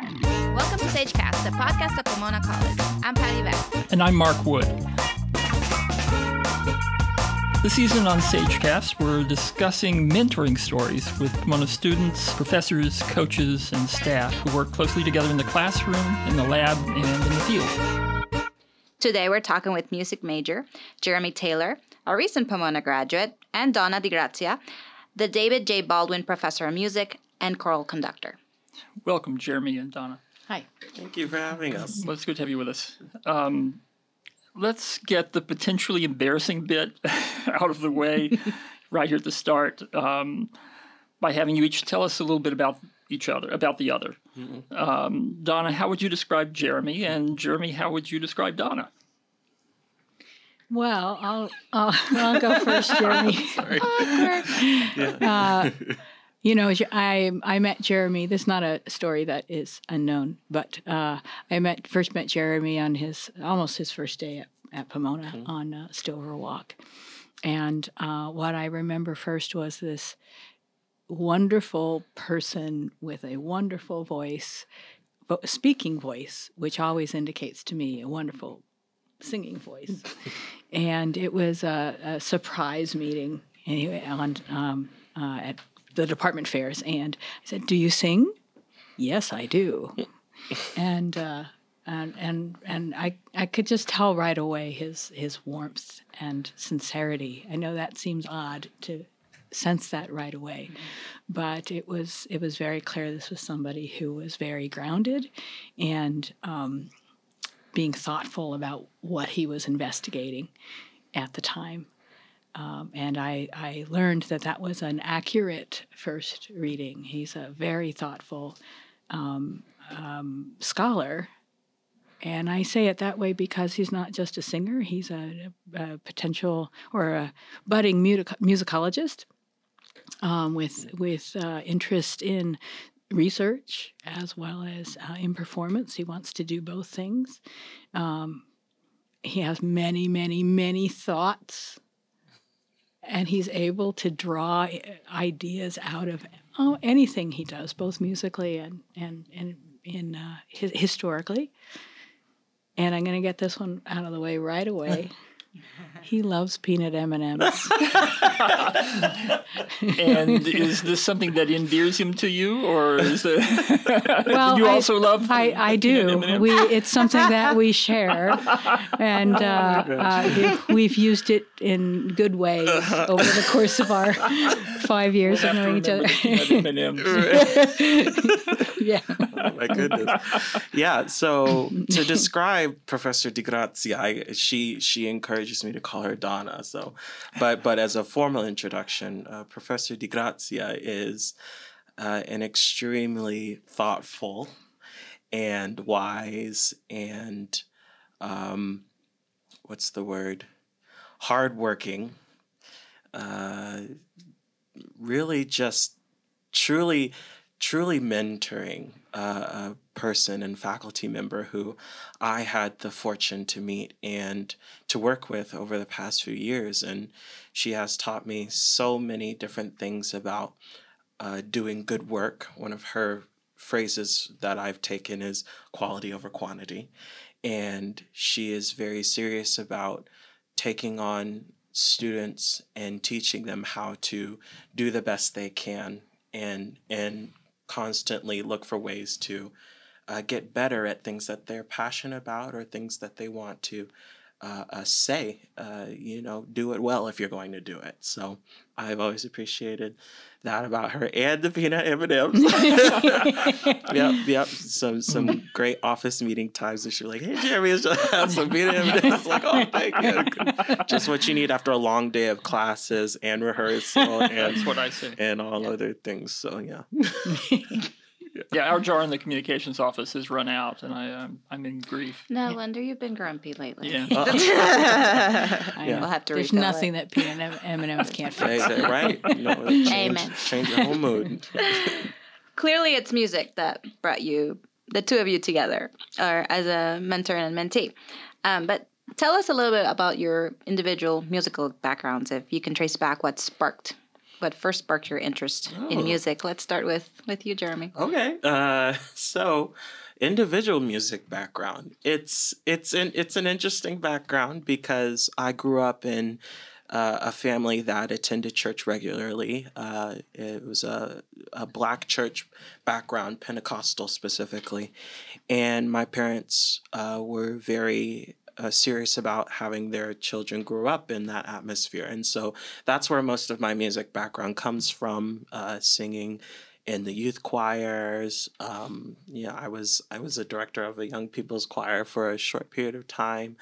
Welcome to Sagecast, the podcast of Pomona College. I'm Patty Vest. And I'm Mark Wood. This season on Sagecast, we're discussing mentoring stories with Pomona students, professors, coaches, and staff who work closely together in the classroom, in the lab, and in the field. Today, we're talking with music major Jeremy Taylor, a recent Pomona graduate, and Donna DiGrazia, the David J. Baldwin Professor of Music and choral conductor. Welcome, Jeremy and Donna. Hi. Thank you for having us. Well, it's good to have you with us. Um, let's get the potentially embarrassing bit out of the way right here at the start um, by having you each tell us a little bit about each other, about the other. Mm-hmm. Um, Donna, how would you describe Jeremy? And Jeremy, how would you describe Donna? Well, I'll I'll, I'll go first, Jeremy. Sorry. Uh, you know, I I met Jeremy. This is not a story that is unknown, but uh, I met first met Jeremy on his almost his first day at, at Pomona mm-hmm. on uh, Stover Walk, and uh, what I remember first was this wonderful person with a wonderful voice, speaking voice, which always indicates to me a wonderful singing voice, and it was a, a surprise meeting anyway on um, uh, at the department fairs, and I said, "Do you sing?" "Yes, I do," and uh, and and and I I could just tell right away his his warmth and sincerity. I know that seems odd to sense that right away, mm-hmm. but it was it was very clear this was somebody who was very grounded and um, being thoughtful about what he was investigating at the time. Um, and I, I learned that that was an accurate first reading. He's a very thoughtful um, um, scholar. And I say it that way because he's not just a singer, he's a, a potential or a budding music- musicologist um, with, with uh, interest in research as well as uh, in performance. He wants to do both things. Um, he has many, many, many thoughts and he's able to draw ideas out of oh, anything he does, both musically and and and in uh, his, historically. And I'm going to get this one out of the way right away. He loves peanut M and M's. And is this something that endears him to you, or is it? well, you I, also love? I, I do. M&Ms? We it's something that we share, and uh, uh, we've used it in good ways over the course of our five years we'll of knowing each other. yeah. Oh my goodness. Yeah. So to describe Professor DiGrazia, I, she she encourages me to call her Donna. So, but but as a formal introduction, uh, Professor DiGrazia is uh, an extremely thoughtful and wise and um, what's the word? Hardworking. Uh, really, just truly, truly mentoring a person and faculty member who I had the fortune to meet and to work with over the past few years. And she has taught me so many different things about uh, doing good work. One of her phrases that I've taken is quality over quantity. And she is very serious about taking on students and teaching them how to do the best they can and and constantly look for ways to uh, get better at things that they're passionate about or things that they want to uh, uh, say. Uh, you know, do it well if you're going to do it. So I've always appreciated that about her and the peanut M and M's. Yep, yep. Some some great office meeting times, and she's like, "Hey, Jeremy, just have some peanut M and M's." Like, oh, thank you. Just what you need after a long day of classes and rehearsal, and that's what I say, and all other things. So yeah yeah, our jar in the communications office has run out, and I um, I'm in grief. No wonder you've been grumpy lately. Yeah, uh, we'll have to. There's nothing it. that peanut M and M's can't fix. right? You know, change, Amen. Change your whole mood. Clearly, it's music that brought you, the two of you together, or as a mentor and mentee. Um, but tell us a little bit about your individual musical backgrounds, if you can trace back what sparked what first sparked your interest in Oh. music. Let's start with with you, Jeremy. Okay. Uh, so individual music background. It's it's an it's an interesting background because I grew up in uh, a family that attended church regularly. Uh, it was a a black church background, Pentecostal specifically, and my parents uh, were very. Uh, serious about having their children grow up in that atmosphere. And so that's where most of my music background comes from uh, singing in the youth choirs. Um, yeah, I was I was a director of a young people's choir for a short period of time.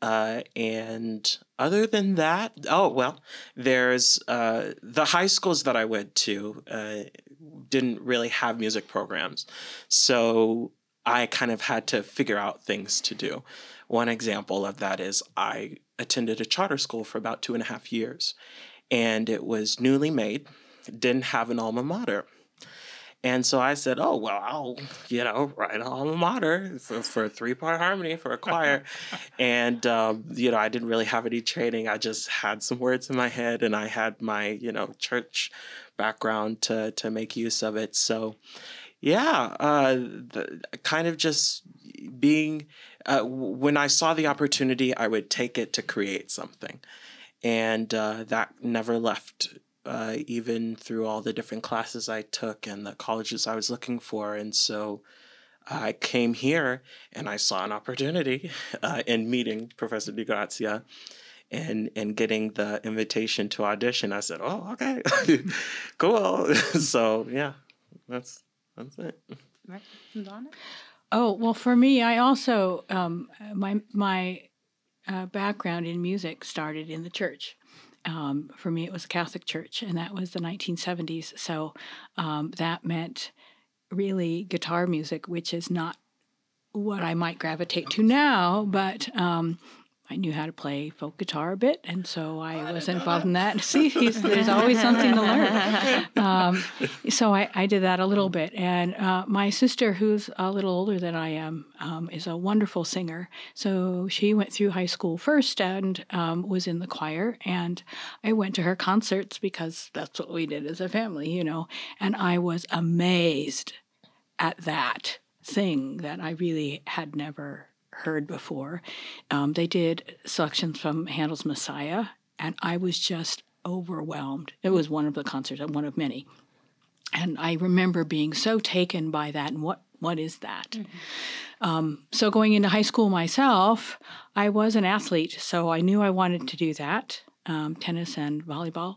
Uh, and other than that, oh well, there's uh, the high schools that I went to uh, didn't really have music programs, so I kind of had to figure out things to do. One example of that is I attended a charter school for about two and a half years, and it was newly made, didn't have an alma mater. And so I said, oh, well, I'll, you know, write an alma mater for, for three part harmony for a choir. and, um, you know, I didn't really have any training. I just had some words in my head and I had my, you know, church background to, to make use of it. So, yeah, uh, the, kind of just being, uh, when I saw the opportunity, I would take it to create something. And uh, that never left uh, even through all the different classes I took and the colleges I was looking for. And so I came here and I saw an opportunity uh, in meeting Professor Di Grazia and, and getting the invitation to audition. I said, oh, okay, cool. so, yeah, that's, that's it. Donna? Oh well, for me, I also um, my my uh, background in music started in the church. Um, for me, it was a Catholic church, and that was the 1970s. So um, that meant really guitar music, which is not what I might gravitate to now, but um, I knew how to play folk guitar a bit, and so I was involved in that. See, there's always something to learn. Um, so I, I did that a little bit, and uh, my sister, who's a little older than I am, um, is a wonderful singer. So she went through high school first and um, was in the choir, and I went to her concerts because that's what we did as a family, you know. And I was amazed at that thing that I really had never heard before. Um, they did selections from Handel's Messiah, and I was just overwhelmed. It was one of the concerts, one of many. And I remember being so taken by that and what what is that? Um, so going into high school myself, I was an athlete, so I knew I wanted to do that, um, tennis and volleyball,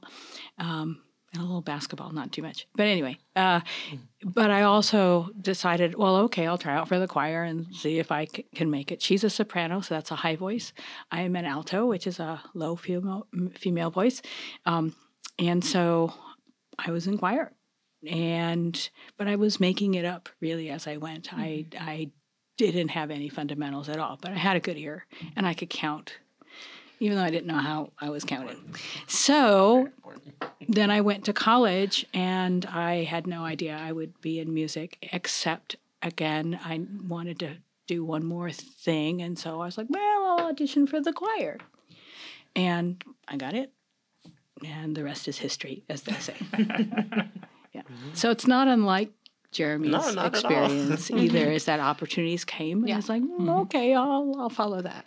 um, and a little basketball, not too much. But anyway, uh, but I also decided, well, okay, I'll try out for the choir and see if I c- can make it. She's a soprano, so that's a high voice. I am an alto, which is a low female female voice, um, and so I was in choir and but I was making it up really as I went. I I didn't have any fundamentals at all, but I had a good ear and I could count, even though I didn't know how I was counting. So then I went to college and I had no idea I would be in music, except again I wanted to do one more thing, and so I was like, well, I'll audition for the choir, and I got it, and the rest is history, as they say. yeah. So it's not unlike Jeremy's No, not at all. experience either. Is that opportunities came, and Yeah. I was like, "Mm, okay, I'll I'll follow that.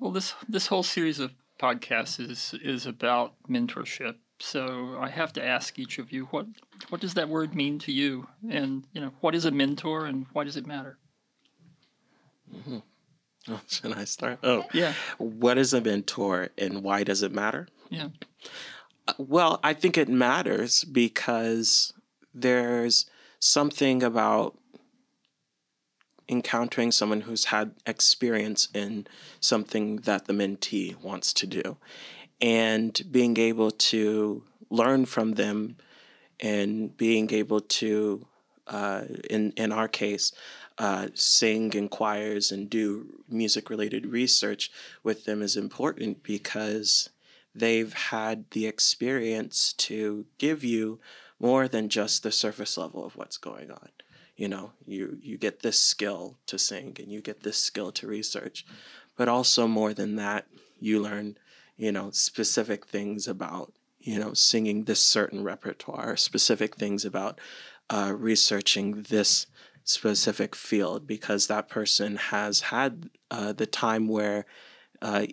Well, this this whole series of podcasts is is about mentorship. So I have to ask each of you what what does that word mean to you, and you know what is a mentor, and why does it matter? Mm-hmm. Oh, should I start? Oh, Yeah, what is a mentor and why does it matter? yeah, uh, Well, I think it matters because there's something about encountering someone who's had experience in something that the mentee wants to do. And being able to learn from them and being able to uh, in in our case uh, sing in choirs and do music related research with them is important because they've had the experience to give you more than just the surface level of what's going on you know you you get this skill to sing and you get this skill to research. But also more than that you learn you know specific things about you know, singing this certain repertoire, specific things about uh, researching this specific field because that person has had uh, the time where uh,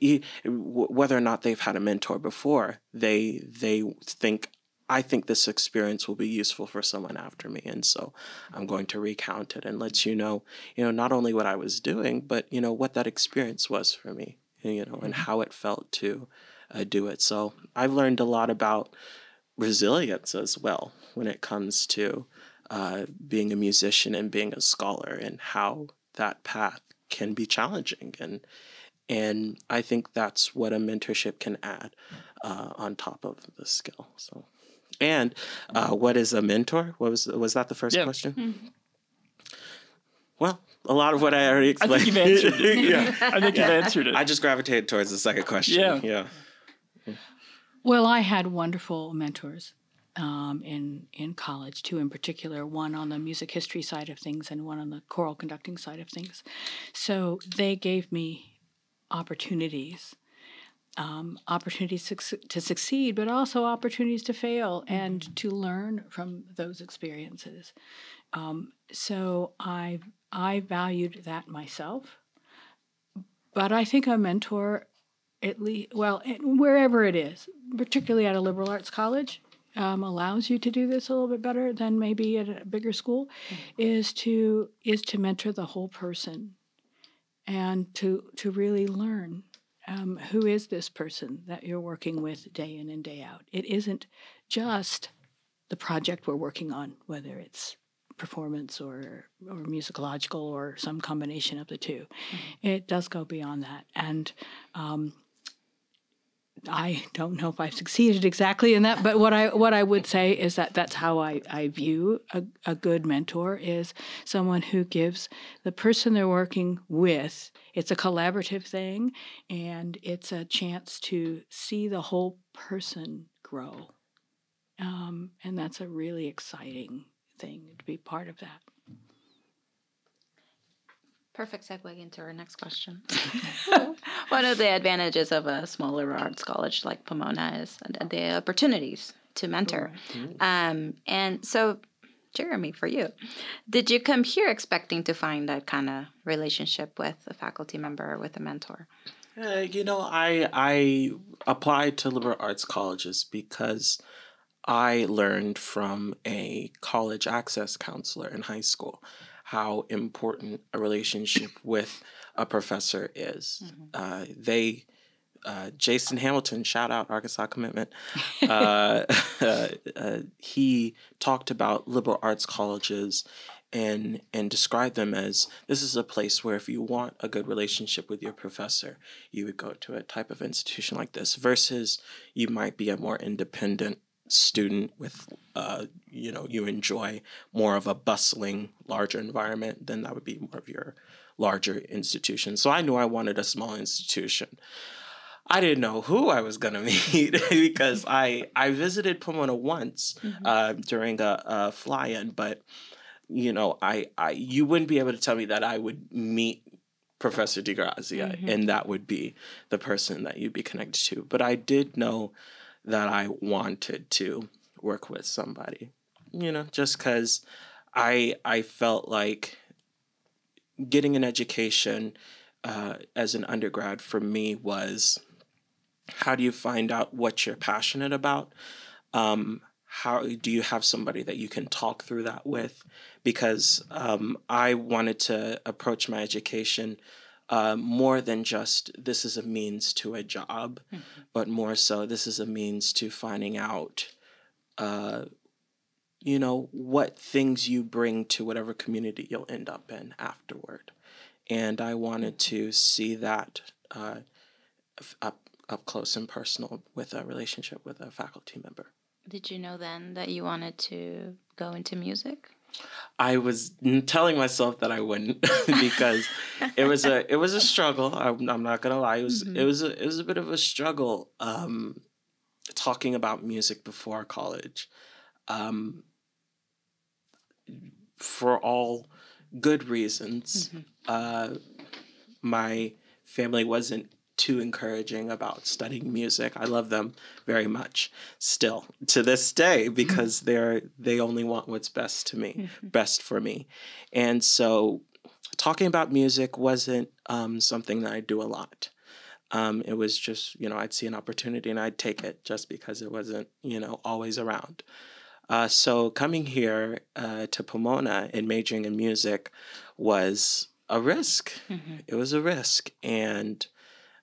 whether or not they've had a mentor before, they they think I think this experience will be useful for someone after me, and so I'm going to recount it and let you know, you know, not only what I was doing, but you know what that experience was for me, you know, and how it felt to uh, do it. So I've learned a lot about resilience as well when it comes to uh, being a musician and being a scholar and how that path can be challenging and and I think that's what a mentorship can add uh, on top of the skill. So, and uh, what is a mentor? What was was that the first Yeah. question? Well, a lot of what I already I explained. think you've answered it. yeah, I think you've answered it. I just gravitated towards the second question. Yeah. yeah. Well, I had wonderful mentors um, in in college, two in particular. One on the music history side of things, and one on the choral conducting side of things. So they gave me opportunities, um, opportunities to succeed, but also opportunities to fail and to learn from those experiences. Um, so I I valued that myself. But I think a mentor at least well wherever it is particularly at a liberal arts college um, allows you to do this a little bit better than maybe at a bigger school is to is to mentor the whole person and to to really learn um, who is this person that you're working with day in and day out? It isn't just the project we're working on whether it's performance or or musicological or some combination of the 2 it does go beyond that. And um, I don't know if I've succeeded exactly in that, but what I what I would say is that that's how I, I view a, a good mentor is someone who gives the person they're working with. It's a collaborative thing, and it's a chance to see the whole person grow, um, and that's a really exciting thing to be part of that. Perfect segue into our next question. One of the advantages of a smaller arts college like Pomona is the opportunities to mentor. Um, and so, Jeremy, for you, did you come here expecting to find that kind of relationship with a faculty member or with a mentor? Uh, you know, I I applied to liberal arts colleges because I learned from a college access counselor in high school how important a relationship with a professor is. Uh, they, uh, Jason Hamilton, shout out Arkansas Commitment. Uh, uh, he talked about liberal arts colleges and and described them as this is a place where if you want a good relationship with your professor, you would go to a type of institution like this versus you might be a more independent student with uh you know you enjoy more of a bustling larger environment then that would be more of your larger institution so i knew i wanted a small institution I didn't know who I was gonna meet because I I visited Pomona once uh, during a, a fly-in, but you know I I you wouldn't be able to tell me that I would meet Professor DiGrazia and that would be the person that you'd be connected to. But I did know that I wanted to work with somebody, you know, just because I I felt like getting an education uh, as an undergrad for me was how do you find out what you're passionate about? Um, how do you have somebody that you can talk through that with? Because um, I wanted to approach my education uh, more than just this is a means to a job, but more so this is a means to finding out, uh, you know, what things you bring to whatever community you'll end up in afterward. And I wanted to see that uh, f- up up close and personal with a relationship with a faculty member. Did you know then that you wanted to go into music? I was telling myself that I wouldn't because it was a it was a struggle. I'm, I'm not gonna lie. It was it was a it was a bit of a struggle um, talking about music before college, um, for all good reasons. Uh, my family wasn't too encouraging about studying music. I love them very much still to this day because they're they only want what's best to me, best for me. And so talking about music wasn't um, something that I do a lot. Um, it was just, you know, I'd see an opportunity and I'd take it just because it wasn't, you know, always around. Uh, so coming here uh, to Pomona and majoring in music was a risk. It was a risk, and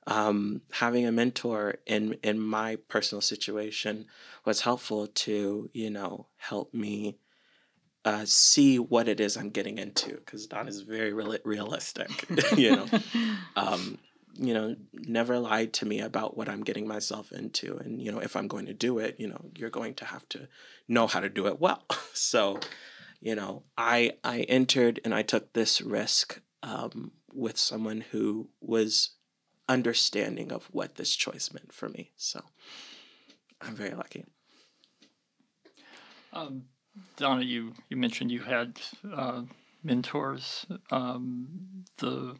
um, having a mentor in in my personal situation was helpful to you know help me uh, see what it is I'm getting into because Don is very real- realistic, you know. Um, you know, never lied to me about what I'm getting myself into. And, you know, if I'm going to do it, you know, you're going to have to know how to do it well. so, you know, I I entered and I took this risk um, with someone who was understanding of what this choice meant for me. So I'm very lucky. Um, Donna, you, you mentioned you had uh, mentors. Um, the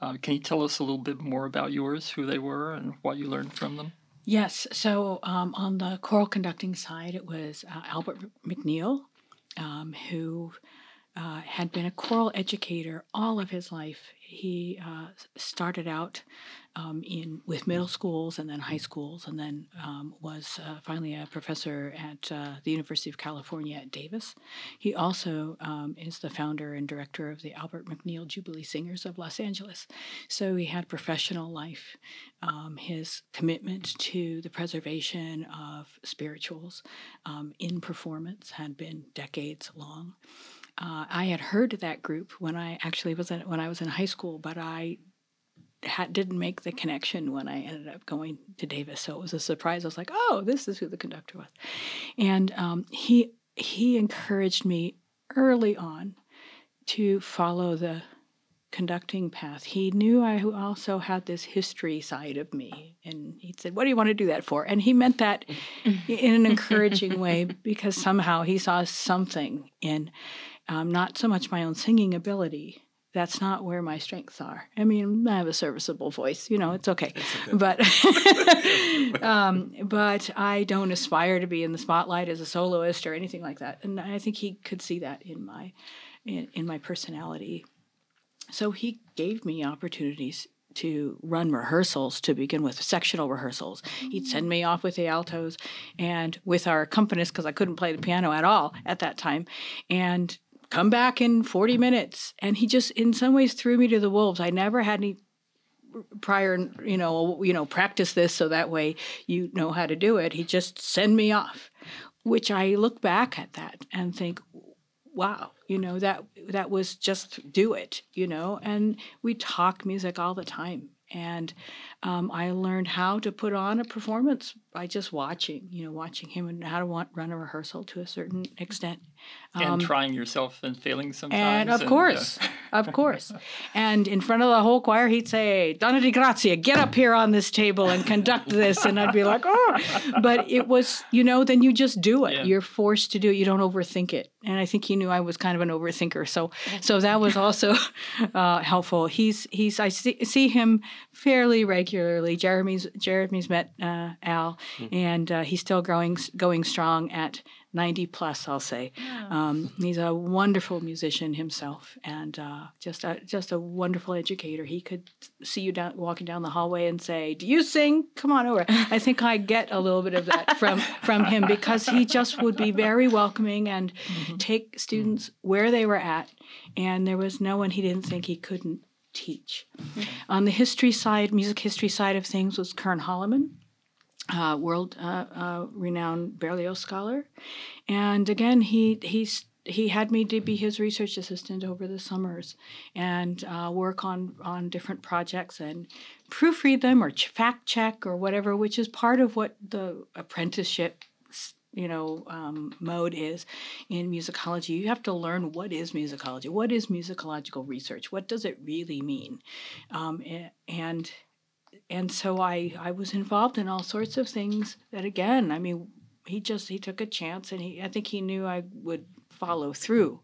uh, can you tell us a little bit more about yours, who they were, and what you learned from them? Yes. So um, on the choral conducting side, it was uh, Albert McNeil, um, who uh, had been a choral educator all of his life. He uh, started out um, in with middle schools and then high schools, and then um, was uh, finally a professor at uh, the University of California at Davis. He also um, is the founder and director of the Albert McNeil Jubilee Singers of Los Angeles. So he had professional life. Um, his commitment to the preservation of spirituals um, in performance had been decades long. Uh, I had heard that group when I actually was in, when I was in high school, but I had, didn't make the connection when I ended up going to Davis. So it was a surprise. I was like, "Oh, this is who the conductor was," and um, he he encouraged me early on to follow the conducting path. He knew I also had this history side of me, and he said, "What do you want to do that for?" And he meant that in an encouraging way because somehow he saw something in um, not so much my own singing ability. That's not where my strengths are. I mean, I have a serviceable voice, you know, it's okay. But um, but I don't aspire to be in the spotlight as a soloist or anything like that. And I think he could see that in my in, in my personality. So he gave me opportunities to run rehearsals to begin with, sectional rehearsals. He'd send me off with the altos and with our accompanist because I couldn't play the piano at all at that time, and come back in 40 minutes. And he just, in some ways, threw me to the wolves. I never had any prior, you know, you know, practice this so that way you know how to do it. He just send me off, which I look back at that and think, wow, you know, that that was just do it, you know. And we talk music all the time, and um, I learned how to put on a performance by just watching, you know, watching him and how to want, run a rehearsal to a certain extent. and trying yourself and failing sometimes. And of uh, course, of course. And in front of the whole choir, he'd say, Donna Di Grazia, get up here on this table and conduct this. And I'd be like, oh. But it was, you know, then you just do it. Yeah. You're forced to do it. You don't overthink it. And I think he knew I was kind of an overthinker. So so that was also uh, helpful. He's, he's I see, see him fairly regularly. Jeremy's, Jeremy's met uh, Al, and uh, he's still growing, going strong at 90 plus, I'll say. Um, he's a wonderful musician himself, and uh, just a just a wonderful educator. He could see you down walking down the hallway and say, "Do you sing? Come on over." I think I get a little bit of that from from him because he just would be very welcoming and take students where they were at, and there was no one he didn't think he couldn't teach. On the history side, music history side of things was Kern Holoman uh, world uh, uh, renowned Berlioz scholar, and again he he's he had me to be his research assistant over the summers and uh, work on on different projects and proofread them or ch- fact check or whatever, which is part of what the apprenticeship you know um, mode is in musicology. You have to learn what is musicology, what is musicological research, what does it really mean, um, and and so I I was involved in all sorts of things that again I mean he just he took a chance and he I think he knew I would follow through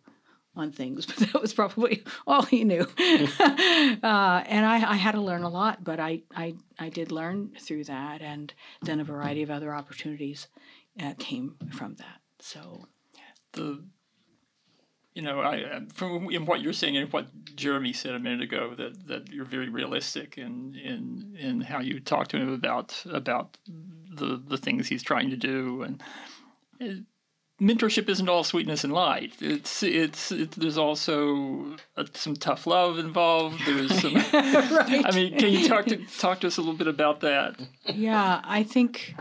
on things, but that was probably all he knew. uh, and I, I, had to learn a lot, but I, I, I did learn through that, and then a variety of other opportunities uh, came from that. So the you know, I from in what you're saying and what Jeremy said a minute ago that, that you're very realistic in, in in how you talk to him about about the the things he's trying to do and it, mentorship isn't all sweetness and light. It's it's, it's there's also a, some tough love involved. There's some. right. I mean, can you talk to talk to us a little bit about that? Yeah, I think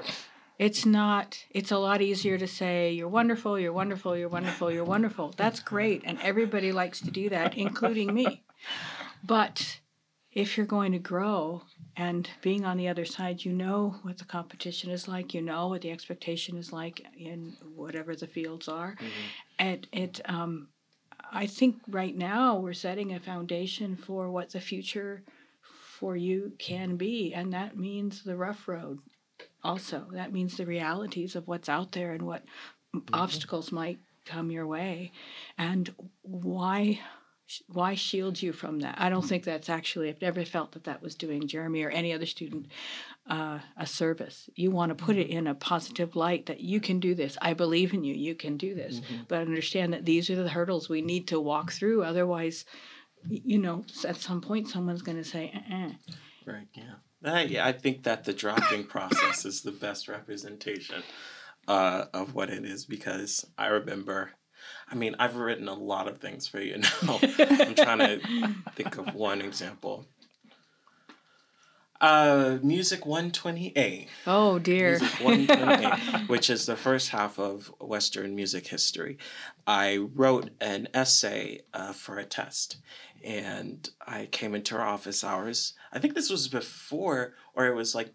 it's not, it's a lot easier to say, you're wonderful, you're wonderful, you're wonderful, you're wonderful. That's great. And everybody likes to do that, including me. But if you're going to grow and being on the other side, you know what the competition is like, you know what the expectation is like in whatever the fields are. Mm-hmm. And it, um, I think right now we're setting a foundation for what the future for you can be, and that means the rough road also. That means the realities of what's out there and what mm-hmm. obstacles might come your way. And why why shield you from that? I don't think that's actually, I've never felt that that was doing Jeremy or any other student uh, a service. You want to put it in a positive light that you can do this. I believe in you. You can do this. Mm-hmm. But understand that these are the hurdles we need to walk through. Otherwise, you know, at some point, someone's going to say, uh-uh. Right, yeah. I, I think that the drafting process is the best representation uh, of what it is because I remember, I mean, I've written a lot of things for you now. I'm trying to think of one example. Uh, Music 120A. Oh dear. Music 120A, which is the first half of Western music history. I wrote an essay uh, for a test, and I came into our office hours. I think this was before, or it was like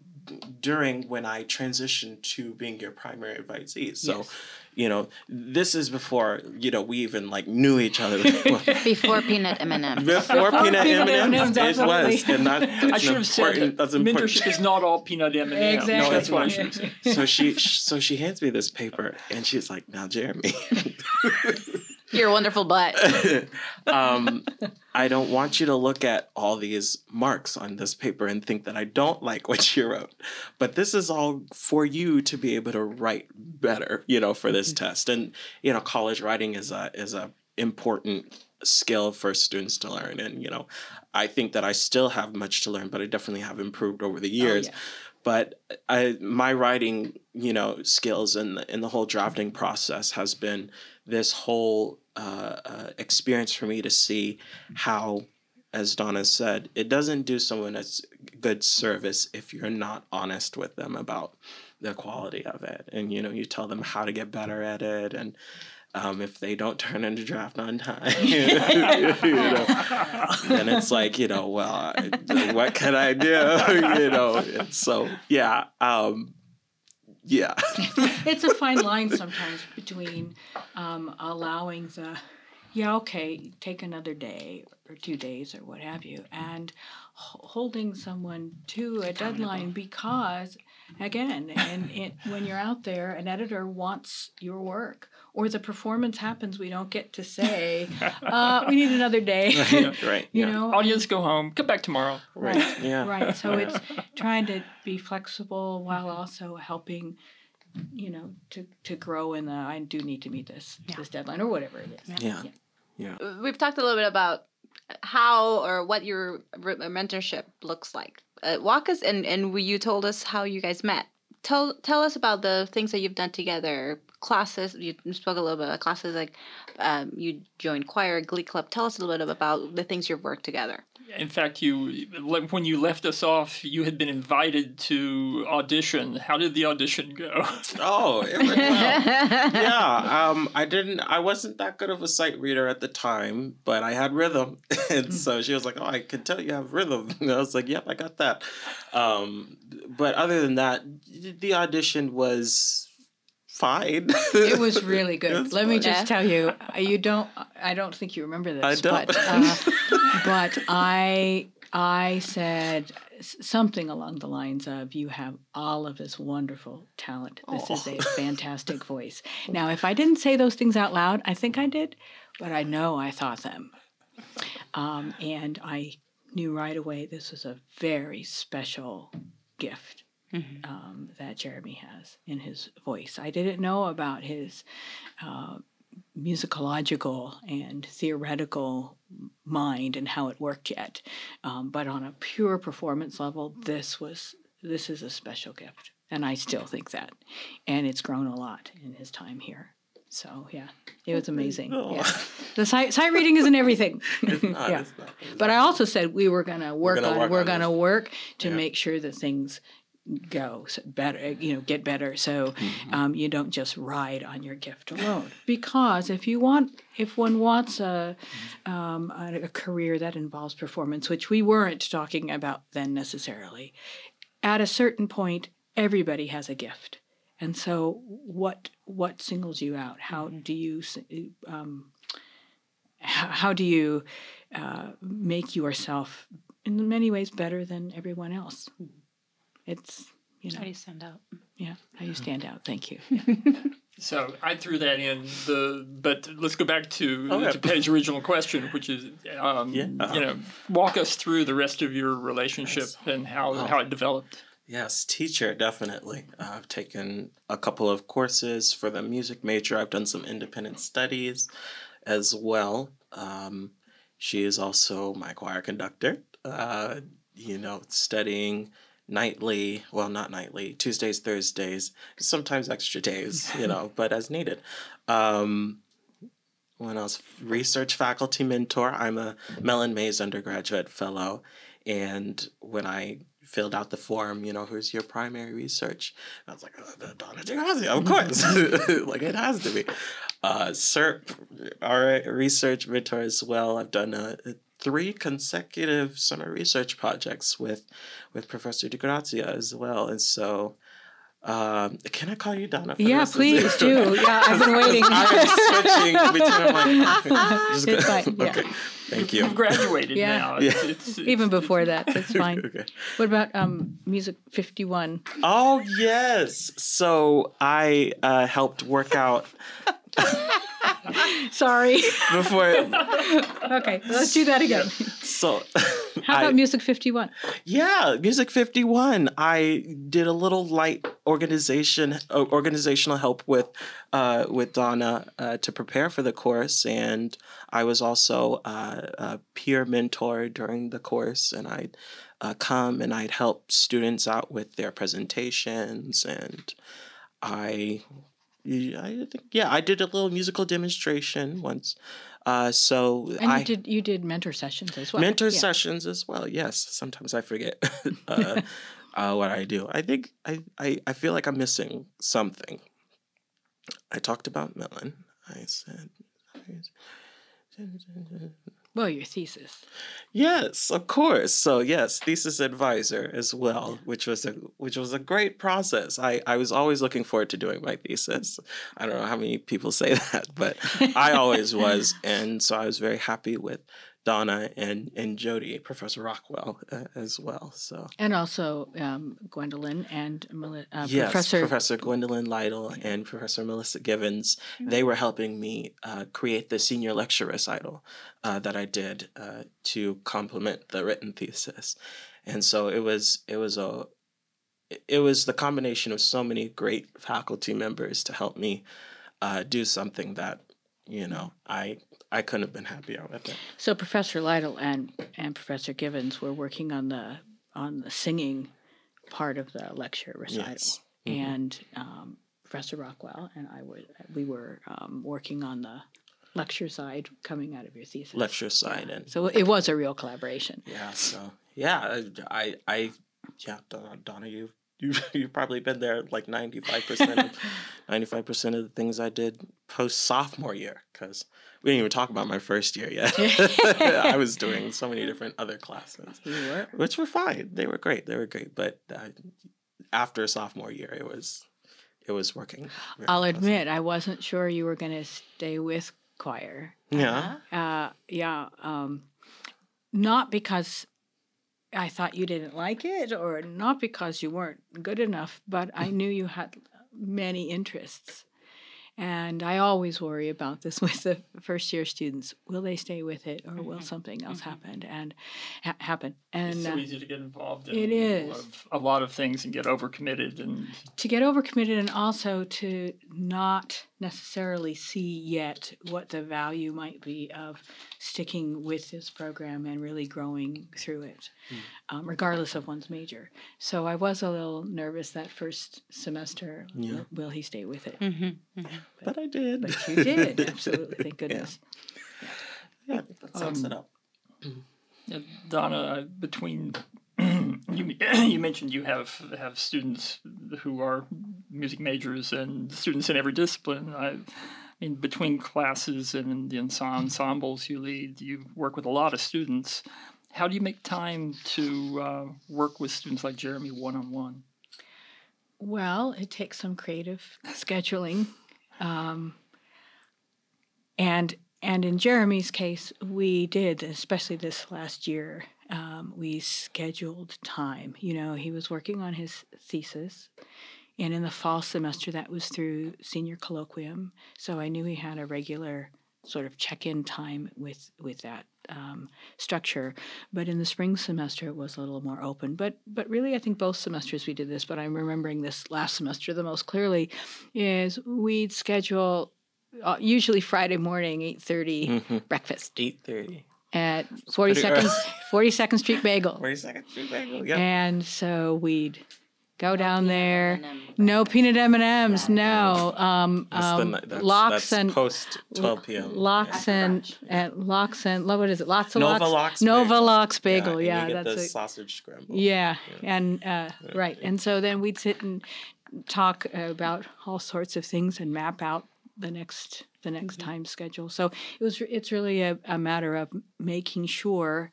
during when I transitioned to being your primary advisee. So, yes. you know, this is before you know we even like knew each other. before peanut M and M. Before peanut M and M, it was, and that, I should have said that that's important. mentorship is not all peanut M and M. Exactly. No, that's what I should have said. So she, so she hands me this paper, and she's like, "Now, Jeremy." Your wonderful butt. um, I don't want you to look at all these marks on this paper and think that I don't like what you wrote. But this is all for you to be able to write better, you know, for this mm-hmm. test. And you know, college writing is a is a important skill for students to learn. And you know, I think that I still have much to learn, but I definitely have improved over the oh, years. Oh, yeah but I, my writing, you know, skills and the, and the whole drafting process has been this whole uh, uh, experience for me to see how, as Donna said, it doesn't do someone a good service if you're not honest with them about the quality of it, and you know, you tell them how to get better at it, and um, if they don't turn in into draft on time, you know, then it's like, you know, well, what can I do? you know, and so yeah, um, yeah. it's a fine line sometimes between um, allowing the, yeah, okay, take another day or two days or what have you, and holding someone to a deadline because again and it, when you're out there an editor wants your work or the performance happens we don't get to say uh, we need another day right you yeah. know audience go home come back tomorrow right yeah right so it's trying to be flexible while also helping you know to to grow in the i do need to meet this yeah. this deadline or whatever it is yeah. yeah yeah we've talked a little bit about how or what your mentorship looks like. Uh, walk us and and you told us how you guys met. Tell tell us about the things that you've done together. Classes you spoke a little bit about classes like um, you joined choir, glee club. Tell us a little bit about the things you've worked together. In fact, you when you left us off, you had been invited to audition. How did the audition go? Oh, it went well. yeah, um, I didn't. I wasn't that good of a sight reader at the time, but I had rhythm, and so she was like, "Oh, I can tell you have rhythm." And I was like, "Yep, I got that." Um, but other than that, the audition was fine. it was really good. Let fine. me just tell you, you don't. I don't think you remember this. I don't. But, uh, but I I said something along the lines of you have all of this wonderful talent. This is a fantastic voice. Now, if I didn't say those things out loud, I think I did, but I know I thought them. Um, and I knew right away this was a very special gift um, that Jeremy has in his voice. I didn't know about his uh, musicological and theoretical mind and how it worked yet, um, but on a pure performance level, this was this is a special gift, and I still think that, and it's grown a lot in his time here. So yeah, it was amazing. Yeah. The sight, sight reading isn't everything. It's not, yeah. it's not, it's But I also said we were going to work gonna on work we're on going to this. work to Yeah. make sure that things go better, you know, get better. So Mm-hmm. um, you don't just ride on your gift alone. Because if you want, if one wants a, um, a, a career that involves performance, which we weren't talking about then necessarily, at a certain point, everybody has a gift. And so, what what singles you out? How Mm-hmm. do you um, how, how do you uh, make yourself in many ways better than everyone else? It's you know How do you stand out? yeah how you stand out. Thank you. So I threw that in the, but let's go back to Okay. to Page's original question, which is, um, Yeah. you know, walk us through the rest of your relationship and how how it developed. Yes, teacher, definitely. Uh, I've taken a couple of courses for the music major. I've done some independent studies as well. Um, she is also my choir conductor, uh, you know, studying nightly, well, not nightly, Tuesdays, Thursdays, sometimes extra days, you know, but as needed. Um, when I was research faculty mentor, I'm a Mellon Mays undergraduate fellow. And when I filled out the form, you know, who's your primary research? And I was like, oh, Donna DiGrazia, of course. like it has to be. Uh, SURP, our research mentor as well. I've done uh, three consecutive summer research projects with with Professor DiGrazia as well. And so, um, can I call you Donna? For Yeah, rest of the- please do. Yeah, I've been waiting. I'm switching between like, just It's fine, yeah. Okay, thank you. You've graduated Yeah. now. Yeah. It's, it's, it's, Even before that, that's fine. Okay. What about um, music fifty one? Oh yes. So I uh, helped work out Sorry. before. okay, let's do that again. So How about I- music fifty one? Yeah, Music 51. I did a little light organization uh, organizational help with uh, with Donna uh, to prepare for the course and I was also uh, a peer mentor during the course and I'd uh, come and I'd help students out with their presentations and I I think yeah, I did a little musical demonstration once. Uh, so And you did you did mentor sessions as well. mentor Yeah. sessions as well yes sometimes i forget uh, uh, what i do i think I, I i feel like i'm missing something i talked about Mellon i said Well, your thesis. yes of course. So yes thesis advisor as well which was a which was a great process. I i was always looking forward to doing my thesis. I don't know how many people say that but I always was, and so I was very happy with Donna and and Joti, Professor Rockwell uh, as well. So And also um, Gwendolyn and uh, yes, Professor. Professor Gwendolyn Lytle and Professor Melissa Givens, they were helping me uh, create the senior lecture recital uh, that I did uh, to complement the written thesis, and so it was it was a it was the combination of so many great faculty members to help me uh, do something that you know I I couldn't have been happier with it. So Professor Lytle and and Professor Givens were working on the on the singing part of the lecture recital, Yes. Mhm. and um, Professor Rockwell and I were we were um, working on the lecture side coming out of your thesis. Lecture side and So it was a real collaboration. yeah, so yeah, I I yeah, Donna, you. You you've probably been there like ninety five percent of ninety five percent of the things I did post sophomore year because we didn't even talk about my first year yet. I was doing so many different other classes, were. which were fine. They were great. They were great. But uh, after sophomore year, it was it was working. I'll pleasant. admit I wasn't sure you were going to stay with choir. Yeah. Uh, yeah, um, not because I thought you didn't like it, or not because you weren't good enough, but I knew you had many interests. And I always worry about this with the first year students. Will they stay with it or will something else happen and ha- happen? And It's so uh, easy to get involved in it a lot of- a lot of things and get overcommitted and to get overcommitted and also to not necessarily see yet what the value might be of sticking with this program and really growing through it, um, regardless of one's major. So I was a little nervous that first semester. Yeah. Will, will he stay with it? Mm-hmm. But I did. But you did, absolutely. Thank goodness. Yeah, that sums it Um, up. Donna, uh, you, you mentioned you have have students who are music majors and students in every discipline. I, mean, between classes and in the ensembles you lead, you work with a lot of students. How do you make time to uh, work with students like Jeremy one on one? Well, it takes some creative scheduling, um, and and in Jeremy's case, we did, especially this last year. Um, we scheduled time. You know, he was working on his thesis, and in the fall semester, that was through senior colloquium. So I knew he had a regular sort of check-in time with with that um, structure. But in the spring semester, it was a little more open. But but really, I think both semesters we did this. But I'm remembering this last semester the most clearly. Is we'd schedule uh, usually Friday morning, eight breakfast Eight thirty. At Forty pretty Second early. Forty Second Street Bagel, Forty second street bagel. Yeah. and so we'd go down there. No peanut M and M's. No um, That's the um, ni- that's, locks that's and post twelve p.m. locks and and locks and lo- what is it? Lots of Nova locks. Lox Nova bagel. Lox bagel. and Yeah, that's the it. sausage scramble. Yeah, and uh, right, and so then we'd sit and talk about all sorts of things and map out the next the next time schedule. So it was it's really a, a matter of making sure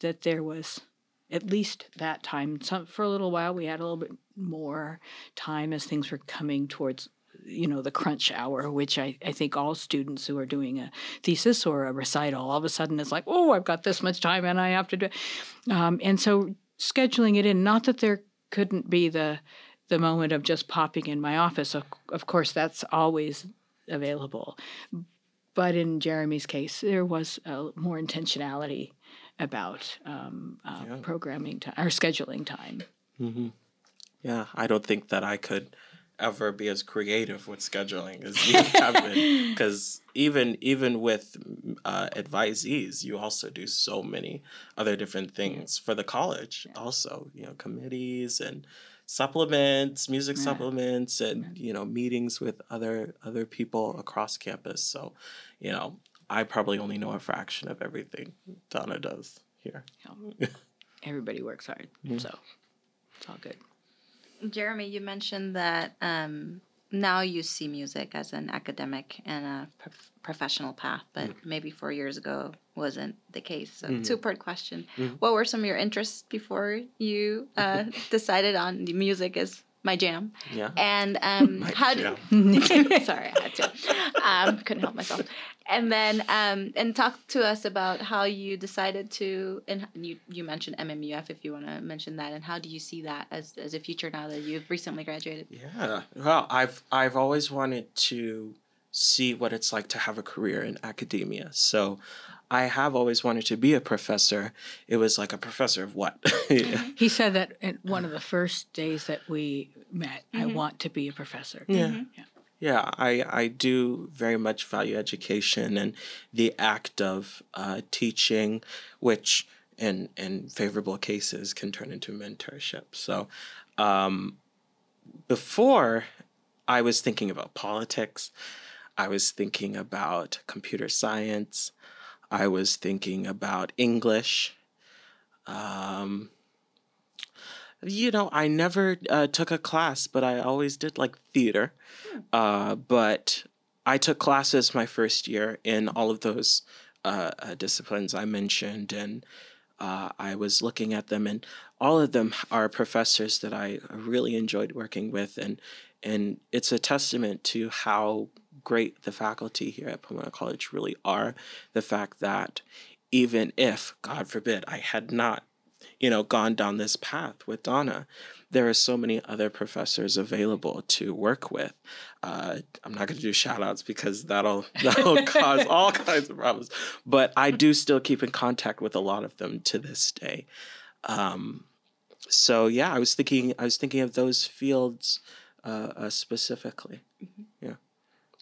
that there was at least that time. Some for a little while we had a little bit more time as things were coming towards you know the crunch hour which I, I think all students who are doing a thesis or a recital all of a sudden it's like oh i've got this much time and i have to do um, and so scheduling it in not that there couldn't be the the moment of just popping in my office of, of course that's always available. But in jeremy's case there was uh, more intentionality about um, uh, programming time or scheduling time. Yeah, I don't think that I could ever be as creative with scheduling as you have been, because even even with uh, advisees, you also do so many other different things for the college. Also, you know, committees and supplements, music supplements, and you know, meetings with other other people across campus. So, you know, I probably only know a fraction of everything Donna does here. everybody works hard so it's all good. Jeremy, you mentioned that um, now you see music as an academic and a prof- professional path, but maybe four years ago wasn't the case. So, two part question: What were some of your interests before you uh, decided on the music as my jam? Yeah. And um, how? jam. Did, sorry, I had to. Um, couldn't help myself. And then, um, and talk to us about how you decided to, and you you mentioned MMUF if you want to mention that, and how do you see that as as a future now that you've recently graduated? Yeah. Well, I've I've always wanted to see what it's like to have a career in academia. So I have always wanted to be a professor. It was like a professor of what? yeah. Mm-hmm. He said that at one of the first days that we met, I mm-hmm. want to be a professor. Yeah. Mm-hmm. Yeah. Yeah, I, I do very much value education and the act of uh, teaching, which in in favorable cases can turn into mentorship. So, um, before I was thinking about politics, I was thinking about computer science, I was thinking about English. Um, you know, I never uh, took a class, but I always did like theater. Uh, but I took classes my first year in all of those uh, uh, disciplines I mentioned, and uh, I was looking at them, and all of them are professors that I really enjoyed working with, and and it's a testament to how great the faculty here at Pomona College really are. The fact that even if, God forbid, I had not you know, gone down this path with Donna, there are so many other professors available to work with. Uh, I'm not going to do shout outs because that'll, that'll cause all kinds of problems. But I do still keep in contact with a lot of them to this day. Um, so yeah, I was thinking I was thinking of those fields uh, uh, specifically. Yeah.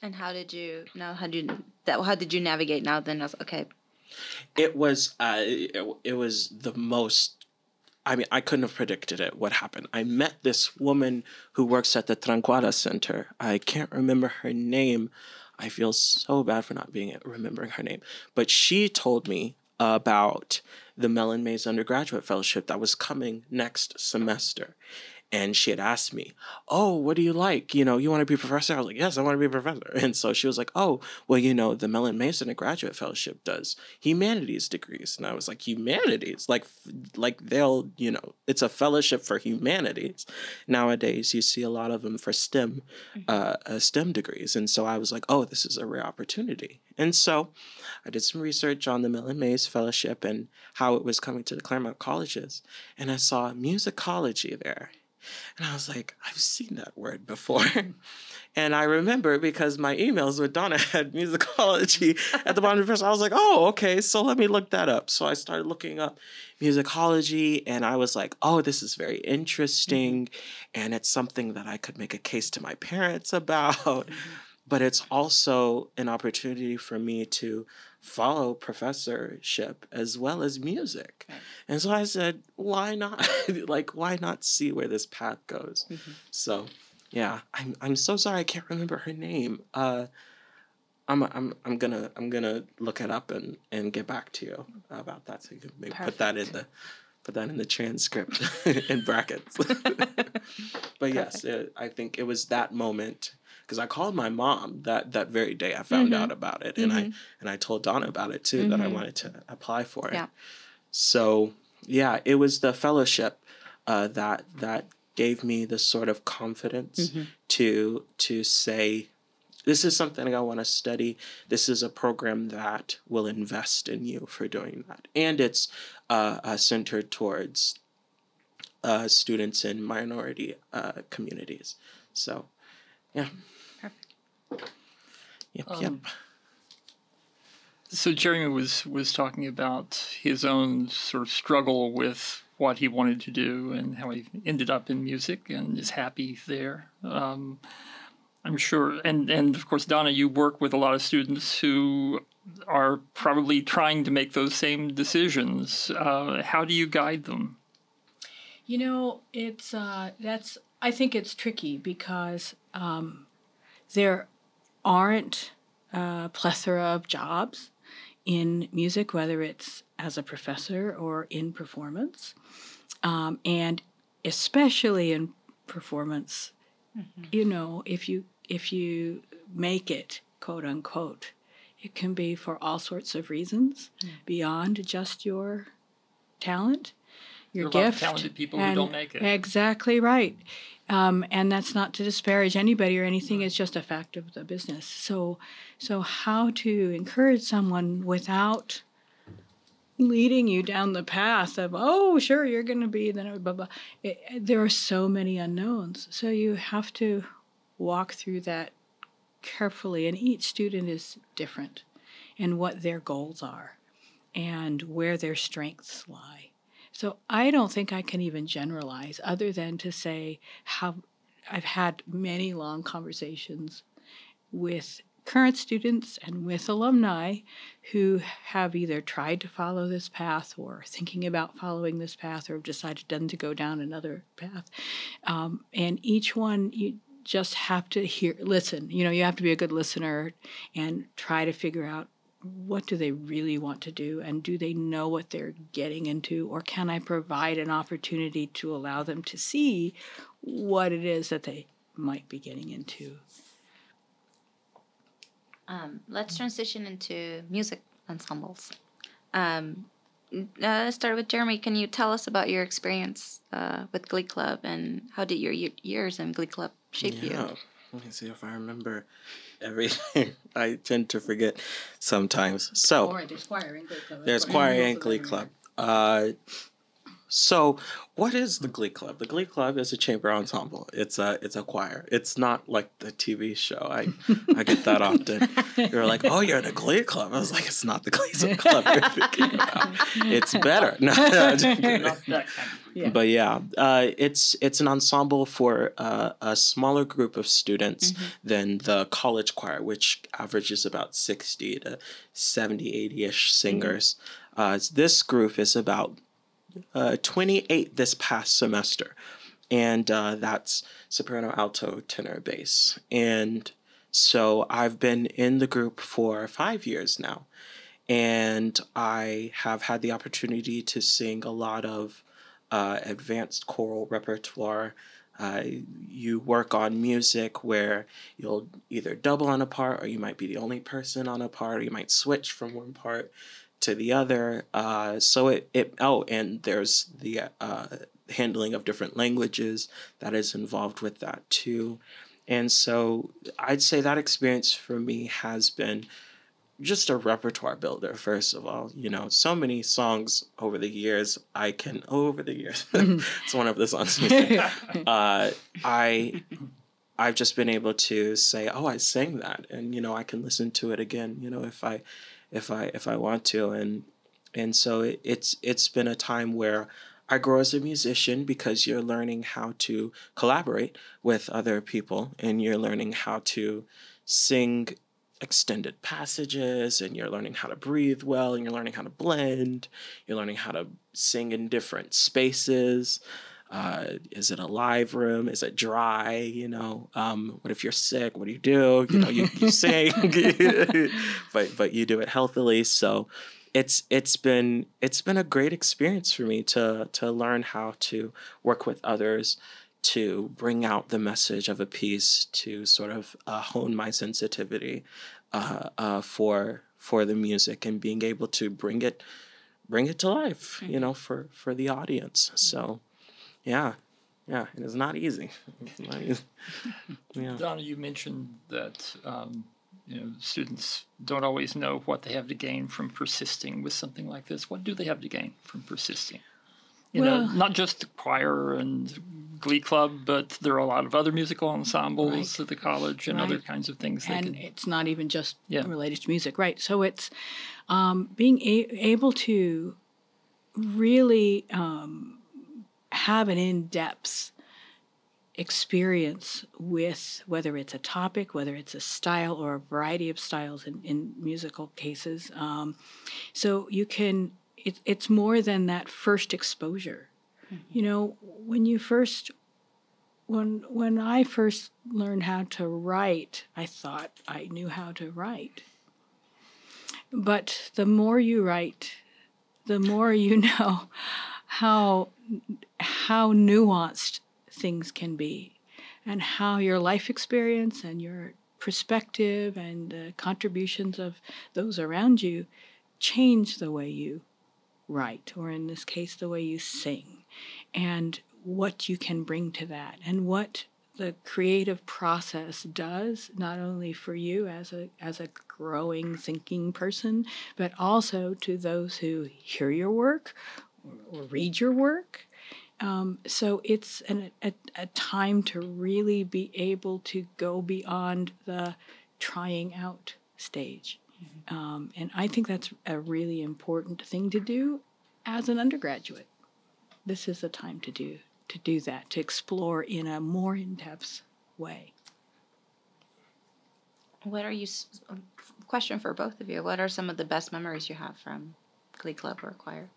And how did you know? How did you that? How did you navigate now? Then I was okay. It was uh, it, it was the most. I mean, I couldn't have predicted it. What happened? I met this woman who works at the Tranquada Center. I can't remember her name. I feel so bad for not being remembering her name. But she told me about the Mellon Mays undergraduate fellowship that was coming next semester and she had asked me, "Oh, what do you like? You know, you want to be a professor?" I was like, "Yes, I want to be a professor." And so she was like, "Oh, well, you know, the Mellon Mays Undergraduate Fellowship does humanities degrees," and I was like, "Humanities? Like, like they'll, you know, it's a fellowship for humanities. Nowadays, you see a lot of them for STEM, mm-hmm. uh, uh, STEM degrees." And so I was like, "Oh, this is a rare opportunity." And so I did some research on the Mellon Mays Fellowship and how it was coming to the Claremont colleges, and I saw musicology there. And I was like, I've seen that word before. and I remember because my emails with Donna had musicology at the bottom of the first. I was like, oh, okay, so let me look that up. So I started looking up musicology and I was like, oh, this is very interesting. Mm-hmm. And it's something that I could make a case to my parents about. Mm-hmm. But it's also an opportunity for me to follow professorship as well as music. Right. And so I said, why not? like, why not see where this path goes? Mm-hmm. So, yeah, I'm I'm so sorry I can't remember her name. Uh, I'm I'm I'm gonna I'm gonna look it up and and get back to you about that. So you can maybe Perfect. put that in the put that in the transcript in brackets. but yes, it, I think it was that moment because I called my mom that that very day I found mm-hmm. out about it, and mm-hmm. I and I told Donna about it too that I mm-hmm. wanted to apply for it. Yeah. So yeah, it was the fellowship uh, that that gave me the sort of confidence mm-hmm. to to say this is something I want to study. This is a program that will invest in you for doing that. And it's uh, uh, centered towards uh, students in minority uh, communities. So, yeah. Yep, um, yep. So Jeremy was was talking about his own sort of struggle with what he wanted to do and how he ended up in music and is happy there. Um, I'm sure, and and of course, Donna, you work with a lot of students who are probably trying to make those same decisions. Uh, how do you guide them? You know, it's uh, that's I think it's tricky because um, there aren't a plethora of jobs in music, whether it's as a professor or in performance. Um, and especially in performance, mm-hmm. you know, if you if you make it, quote unquote, it can be for all sorts of reasons mm. beyond just your talent, your there gift. talented people who don't make it. Exactly right. Um, and that's not to disparage anybody or anything. It's just a fact of the business. So, so how to encourage someone without leading you down the path of oh sure you're going to be then blah blah. It, there are so many unknowns. So you have to walk through that carefully, and each student is different, and what their goals are, and where their strengths lie. So I don't think I can even generalize other than to say how I've had many long conversations with current students and with alumni who have either tried to follow this path or thinking about following this path or have decided then to go down another path. Um, and each one, you just have to hear, listen. You know, you have to be a good listener and try to figure out what do they really want to do? And do they know what they're getting into? Or can i provide an opportunity to allow them to see what it is that they might be getting into? Um, let's transition into music ensembles. Um, uh, start with jeremy. Can you tell us about your experience uh, with glee club and how did your years in glee club shape yeah. you let me see if i remember everything. I tend to forget sometimes. So there's choir and glee club. There's choir club. Uh, So, what is the Glee Club? The Glee Club is a chamber ensemble. It's a it's a choir. It's not like the TV show. I I get that often. You're like, oh, you're in a Glee Club. I was like, it's not the Glee Club you're thinking about. It's better. No, no, just kidding. Not that kind of Yeah. But yeah, uh, it's it's an ensemble for uh, a smaller group of students than the college choir, which averages about 60 to 70, 80 ish singers. Uh, this group is about uh, 28 this past semester, and uh, that's soprano, alto, tenor, bass. And so I've been in the group for five years now, and I have had the opportunity to sing a lot of uh, advanced choral repertoire. Uh, you work on music where you'll either double on a part or you might be the only person on a part or you might switch from one part to the other. Uh, so it, it oh and there's the uh, handling of different languages that is involved with that too. And so I'd say that experience for me has been just a repertoire builder first of all you know so many songs over the years i can over the years it's one of the songs uh, i i've just been able to say oh i sang that and you know i can listen to it again you know if i if i if i want to. And and so it, it's it's been a time where I grow as a musician because you're learning how to collaborate with other people and you're learning how to sing extended passages and you're learning how to breathe well and you're learning how to blend. You're learning how to sing in different spaces uh, is it a live room? Is it dry? You know um, what if you're sick? What do you do? You know you, you sing. But but you do it healthily. So it's it's been it's been a great experience for me to to learn how to work with others to bring out the message of a piece to sort of uh, hone my sensitivity uh, uh, for for the music and being able to bring it bring it to life you know for for the audience. So yeah yeah and it's not easy it's not easy yeah Donna, you mentioned that um, you know students don't always know what they have to gain from persisting with something like this. What do they have to gain from persisting? You know, not just the choir and glee club, but there are a lot of other musical ensembles at the college and other kinds of things. And can, it's not even just Yeah. related to music, right? So it's um, being a- able to really um, have an in-depth experience with whether it's a topic, whether it's a style or a variety of styles in, in musical cases. Um, so you can, it, it's more than that first exposure. You know, when you first when when I first learned how to write, I thought I knew how to write. But the more you write, the more you know how how nuanced things can be and how your life experience and your perspective and the contributions of those around you change the way you write or in this case the way you sing and what you can bring to that and what the creative process does not only for you as a as a growing thinking person but also to those who hear your work or, or read your work um, so it's an, a, a time to really be able to go beyond the trying out stage um, and i think that's a really important thing to do as an undergraduate this is the time to do to do that to explore in a more in-depth way What are you? um, Question for both of you. What are some of the best memories you have from Glee Club or choir?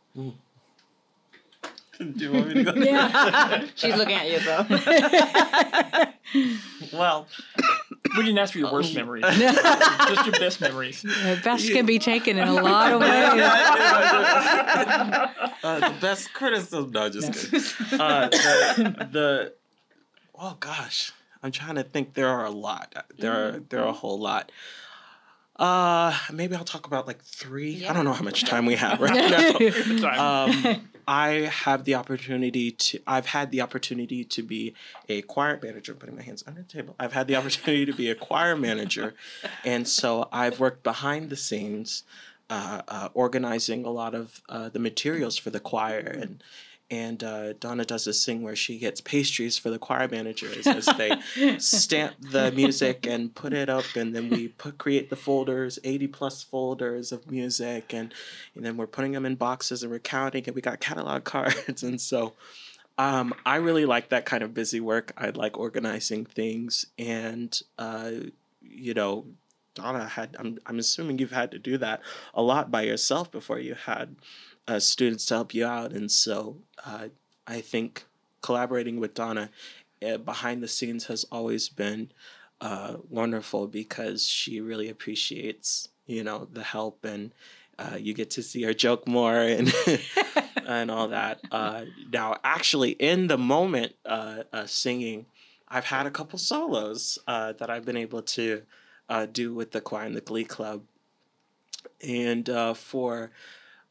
do you want me to go yeah She's looking at you, though. well we didn't ask for your worst memories, just your best memories. the best can be taken in a lot of ways uh, the best criticism. No, just kidding. Uh, the, the oh gosh, I'm trying to think. There are a lot. There are there are a whole lot. Uh, maybe I'll talk about like three. I don't know how much time we have right now. Um, I have the opportunity to. I've had the opportunity to be a choir manager. I'm putting my hands under the table. I've had the opportunity to be a choir manager, and so I've worked behind the scenes, uh, uh, organizing a lot of uh, the materials for the choir and and uh, Donna does this thing where she gets pastries for the choir managers as they stamp the music and put it up, and then we put create the folders, eighty plus folders of music, and and then we're putting them in boxes and we're counting, and we got catalog cards, and so. Um, I really like that kind of busy work. I like organizing things, and uh, you know, Donna had. I'm I'm assuming you've had to do that a lot by yourself before you had uh, students to help you out, and so uh, I think collaborating with Donna uh, behind the scenes has always been uh, wonderful because she really appreciates you know the help and uh, you get to see her joke more and and all that. Uh, now, actually, in the moment uh, uh, singing, I've had a couple solos uh, that I've been able to uh, do with the choir and the Glee Club, and uh, for.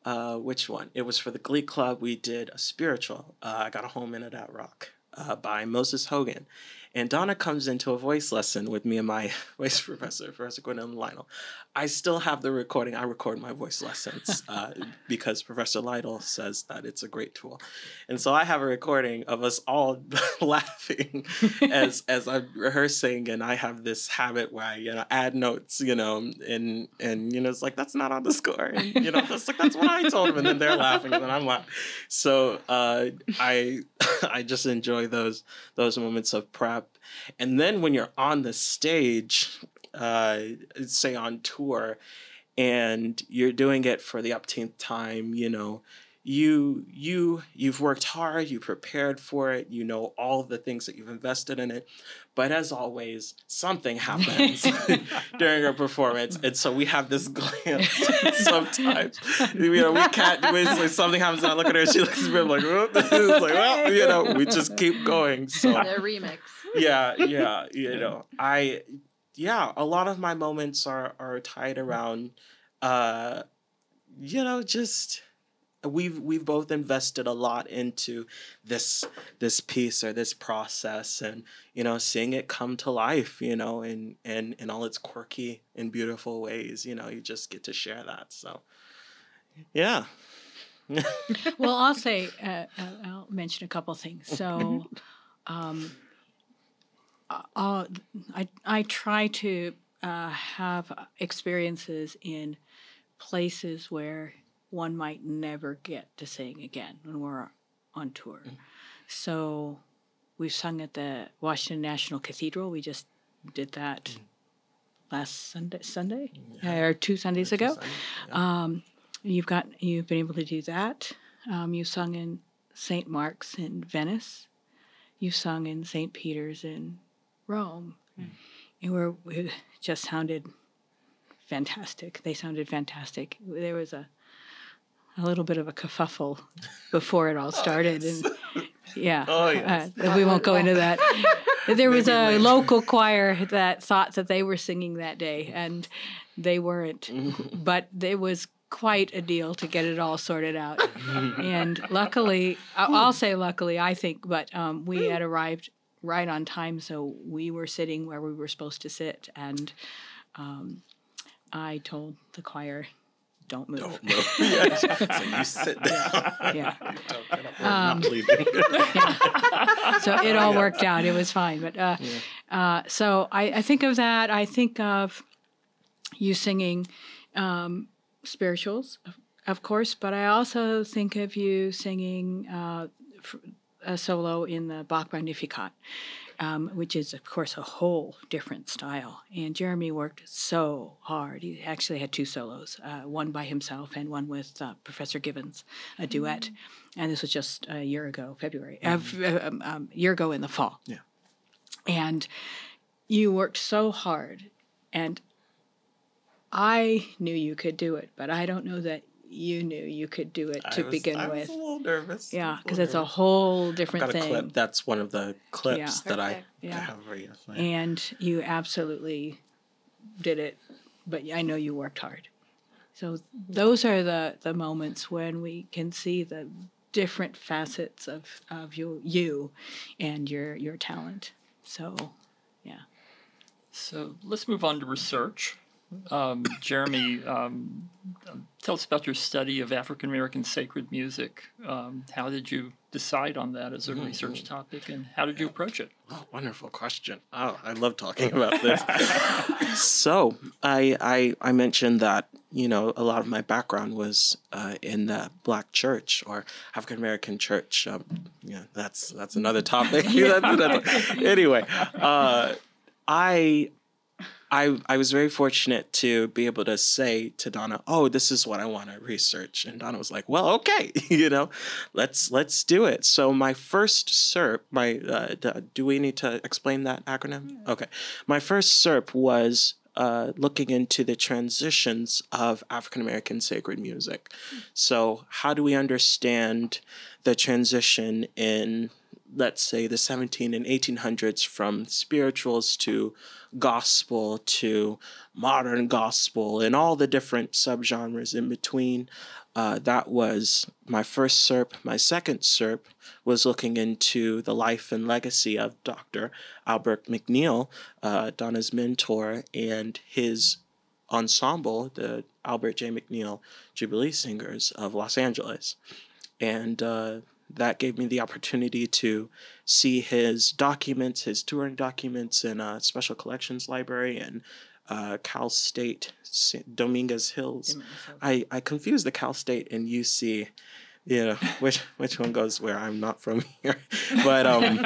Uh, which one? It was for the Glee Club. We did a spiritual. Uh, I got a whole minute at rock uh, by Moses Hogan, and Donna comes into a voice lesson with me and my voice professor, Professor Gwendolyn Lytle. I still have the recording. I record my voice lessons uh, because Professor Lytle says that it's a great tool. And so I have a recording of us all laughing as as I'm rehearsing and I have this habit where I, you know, add notes, you know, and and you know, it's like that's not on the score. And you know, that's like that's what I told them and then they're laughing and then I'm laughing. So uh, I I just enjoy those those moments of prep. And then when you're on the stage, uh, say on tour, and you're doing it for the upteenth time, you know, you you you've worked hard, you prepared for it, you know all the things that you've invested in it. But as always, something happens during a performance, and so we have this glance sometimes. You know, we can't. Basically, something happens, and I look at her, and she looks at me, I'm like, "Whoop." it's like, well, you know, we just keep going. So The remix. Yeah, yeah, you know, I, yeah, a lot of my moments are are tied around, uh, you know, just we've we've both invested a lot into this this piece or this process, and you know, seeing it come to life, you know, in in in all its quirky and beautiful ways, you know, you just get to share that. So, yeah. well, I'll say, uh, uh, I'll mention a couple things. So, um, uh, I, I try to uh, have experiences in places where one might never get to sing again when we're on tour. So, we've sung at the Washington National Cathedral. We just did that last Sunday, Sunday, or two Sundays ago. Um, you've got you've been able to do that. Um, you sung in St. Mark's in Venice. You sung in St. Peter's in Rome, and we're, it just sounded fantastic. They sounded fantastic. There was a a little bit of a kerfuffle before it all started, and yeah, Oh, yes. uh, we won't go into that. There was Maybe a later. local choir that thought that they were singing that day, and they weren't. but it was quite a deal to get it all sorted out. and luckily, I'll say luckily, I think, but um, we had arrived right on time, so we were sitting where we were supposed to sit, and um, I told the choir, "Don't move." Don't yeah. So you sit down. Yeah. Get not leaving. so it all worked out. It was fine. But uh, uh, so I, I think of that. I think of you singing um, spirituals, of, of course, but I also think of you singing uh, a solo in the Bach Magnificat. Um, which is, of course, a whole different style. And Jeremy worked so hard. He actually had two solos, uh, one by himself and one with uh, Professor Gibbons, a duet. And this was just a year ago, February, f- uh, um, um, year ago in the fall. Yeah. And you worked so hard. And I knew you could do it, but I don't know that you knew you could do it to I was- begin I was with. a little nervous. Yeah, because it's a whole different got a thing. clip. That's one of the clips that I, Perfect. I Yeah. have right here. and you absolutely did it but i know you worked hard so those are the the moments when we can see the different facets of of you you and your your talent so yeah So let's move on to research. Um, Jeremy, um, tell us about your study of African American sacred music. Um, how did you decide on that as a Mm-hmm. research topic, and how did you approach it? Oh, wonderful question. Oh, I love talking about this. so, I, I I mentioned that you know a lot of my background was uh, in the Black church or African American church. Um, yeah, that's that's another topic. That's another- anyway, uh, I I I was very fortunate to be able to say to Donna, "Oh, this is what I want to research," and Donna was like, "Well, okay, you know, let's let's do it." So my first SURP, my uh, do we need to explain that acronym? Okay, my first SURP was. Uh, looking into the transitions of African American sacred music. So, how do we understand the transition in, let's say, the 17 and 1800s from spirituals to gospel to modern gospel and all the different subgenres in between. Uh, that was my first SURP. My second SURP was looking into the life and legacy of Dr. Albert McNeil, uh, Donna's mentor, and his ensemble, the Albert J. McNeil Jubilee Singers of Los Angeles. And uh, that gave me the opportunity to see his documents, his touring documents in a special collections library in uh, Cal State, Dominguez Hills. I, I confuse the Cal State and UC. You know, which which one goes where? I'm not from here, but um,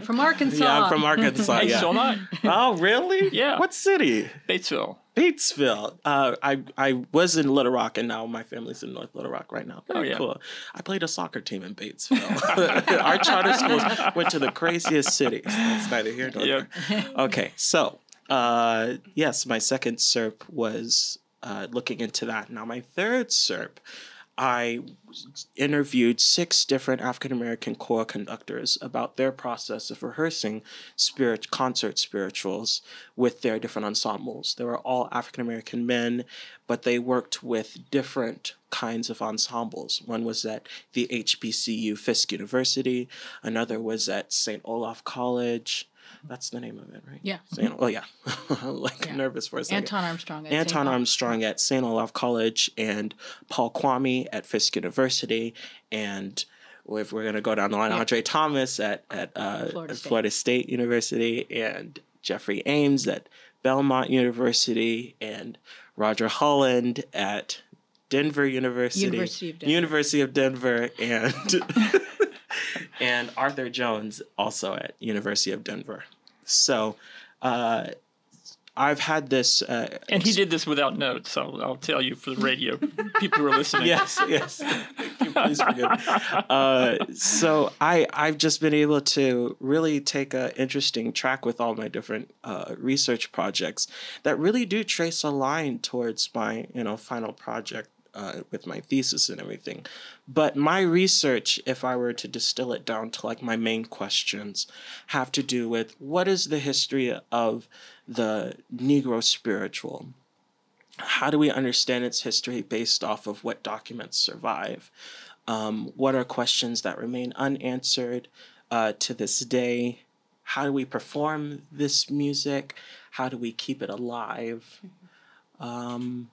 From Arkansas. yeah, I'm from Arkansas. Hey, yeah. so am I. Oh, really? Yeah. What city? Batesville. Batesville. Uh, I I was in Little Rock, and now my family's in North Little Rock right now. Very Oh, yeah. cool. I played a soccer team in Batesville. Our charter schools went to the craziest cities. That's neither here nor Yep. there. Okay, so uh, yes, my second SURP was uh, looking into that. Now my third SURP. I interviewed six different African American choir conductors about their process of rehearsing spirit concert spirituals with their different ensembles. They were all African American men, but they worked with different kinds of ensembles. One was at the HBCU Fisk University, another was at St. Olaf College. That's the name of it, right? Yeah. Saint, oh yeah. like Yeah. nervous for a second. Anton Armstrong. at Anton St. Armstrong at St. Olaf College and Paul Kwami at Fisk University and if we're gonna go down the line, Yeah. Andre Thomas at at uh, Florida State. Florida State University and Jeffrey Ames at Belmont University and Roger Holland at Denver University, University of Denver. University of Denver, and and Arthur Jones also at University of Denver. So. Uh, I've had this uh, And he did this without notes. So I'll tell you for the radio people who are listening. yes, yes. Please forgive. Uh, so I I've just been able to really take a interesting track with all my different uh, research projects that really do trace a line towards my you know final project. Uh, with my thesis and everything. But my research, if I were to distill it down to like my main questions, have to do with what is the history of the Negro spiritual? how do we understand its history based off of what documents survive? Um, what are questions that remain unanswered uh, to this day? How do we perform this music? How do we keep it alive? Um,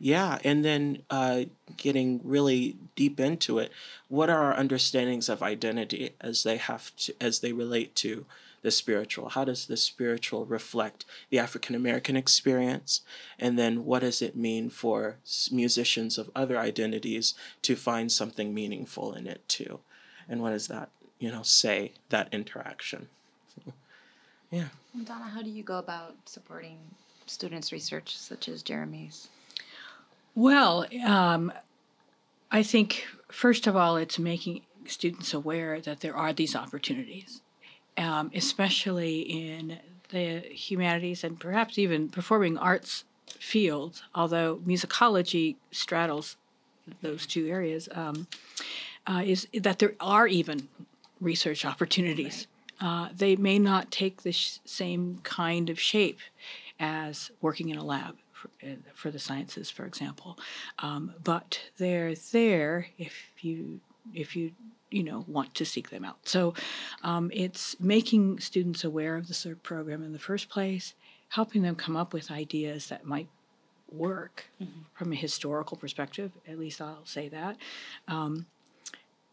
yeah, and then uh, getting really deep into it, what are our understandings of identity as they have to, as they relate to the spiritual? How does the spiritual reflect the African American experience? And then what does it mean for musicians of other identities to find something meaningful in it too? And what does that, you know, say, that interaction? yeah. And Donna, how do you go about supporting students' research such as Jeremy's? Well, um, I think first of all, it's making students aware that there are these opportunities, um, especially in the humanities and perhaps even performing arts fields. Although musicology straddles those two areas, um, uh, is that there are even research opportunities. Uh, they may not take the sh- same kind of shape as working in a lab for, for the sciences, for example, um, but they're there if you if you you know want to seek them out. So um, it's making students aware of the SURP program in the first place, helping them come up with ideas that might work from a historical perspective. At least I'll say that. Um,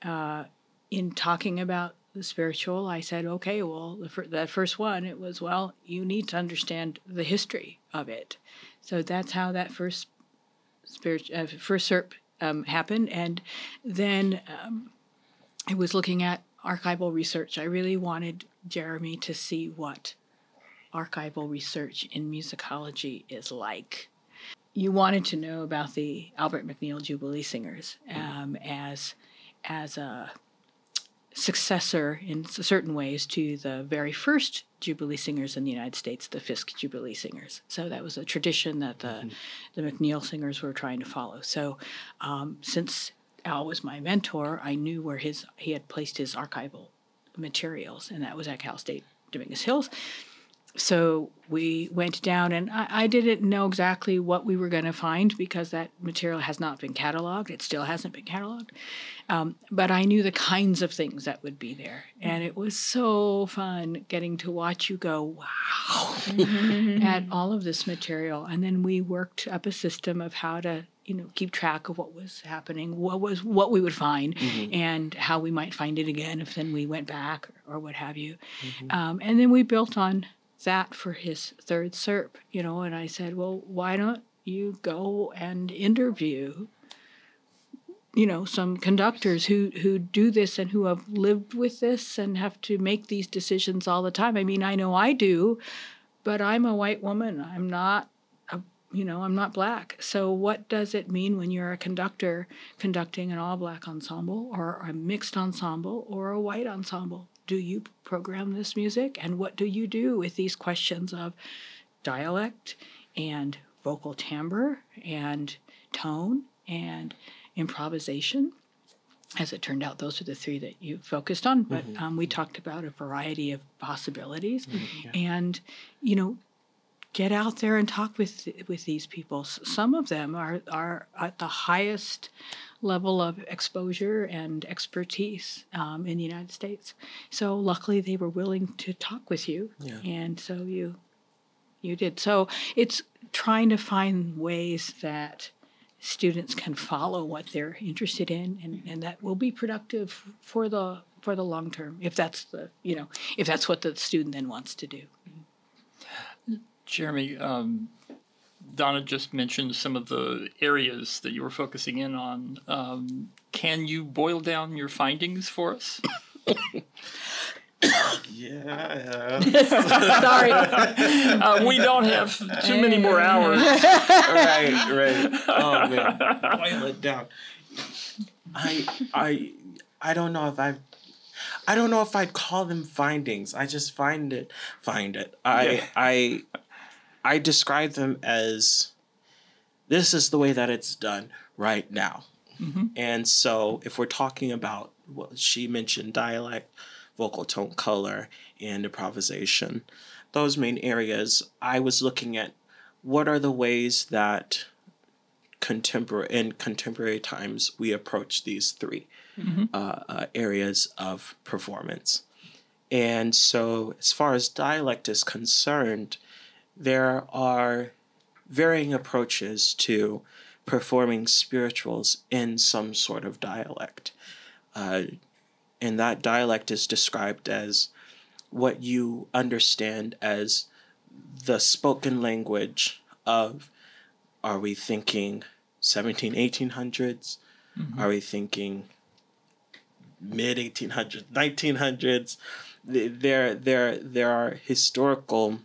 uh, in talking about the spiritual, I said, okay, well, the fir- that first one, it was, well, you need to understand the history of it. So that's how that first spirit, uh, first SURP um, happened, and then um, I was looking at archival research. I really wanted Jeremy to see what archival research in musicology is like. You wanted to know about the Albert McNeil Jubilee Singers um, as as a successor in certain ways to the very first Jubilee singers in the United States, the Fisk Jubilee singers. So that was a tradition that the, the McNeil singers were trying to follow. So um, since Al was my mentor, I knew where his he had placed his archival materials, and that was at Cal State Dominguez Hills. So we went down, and I, I didn't know exactly what we were going to find because that material has not been cataloged. It still hasn't been cataloged. Um, but I knew the kinds of things that would be there. And it was so fun getting to watch you go, wow, at all of this material. And then we worked up a system of how to you know keep track of what was happening what was what we would find and how we might find it again if then we went back or, or what have you um, and then we built on that for his third SURP, you know, and I said, well, why don't you go and interview, you know, some conductors who, who do this and who have lived with this and have to make these decisions all the time. I mean, I know I do, but I'm a white woman. I'm not a, you know, I'm not black. So what does it mean when you're a conductor conducting an all black ensemble or a mixed ensemble or a white ensemble? Do you program this music and what do you do with these questions of dialect and vocal timbre and tone and improvisation as it turned out those are the three that you focused on but mm-hmm. um, we talked about a variety of possibilities mm-hmm. yeah. and you know get out there and talk with with these people some of them are are at the highest level of exposure and expertise um, in the United States. So luckily, they were willing to talk with you, yeah. and so you you did. So it's trying to find ways that students can follow what they're interested in, and, and that will be productive for the for the long term if that's the you know if that's what the student then wants to do. Jeremy, um, Donna just mentioned some of the areas that you were focusing in on. Um, can you boil down your findings for us? yeah. Sorry. Uh, we don't have too many more hours. right, right. Oh man, boil it down. I, I, I don't know if I've I don't know if I'd call them findings. I just find it find it. I yeah. I I describe them as this is the way that it's done right now. Mm-hmm. And so, if we're talking about what well, she mentioned dialect, vocal tone, color, and improvisation, those main areas, I was looking at what are the ways that contemporary in contemporary times we approach these 3 mm-hmm. uh, uh, areas of performance. And so, as far as dialect is concerned, there are varying approaches to performing spirituals in some sort of dialect. Uh, and that dialect is described as what you understand as the spoken language of are we thinking 17 1800s mm-hmm. are we thinking mid 1800s 1900s there there there are historical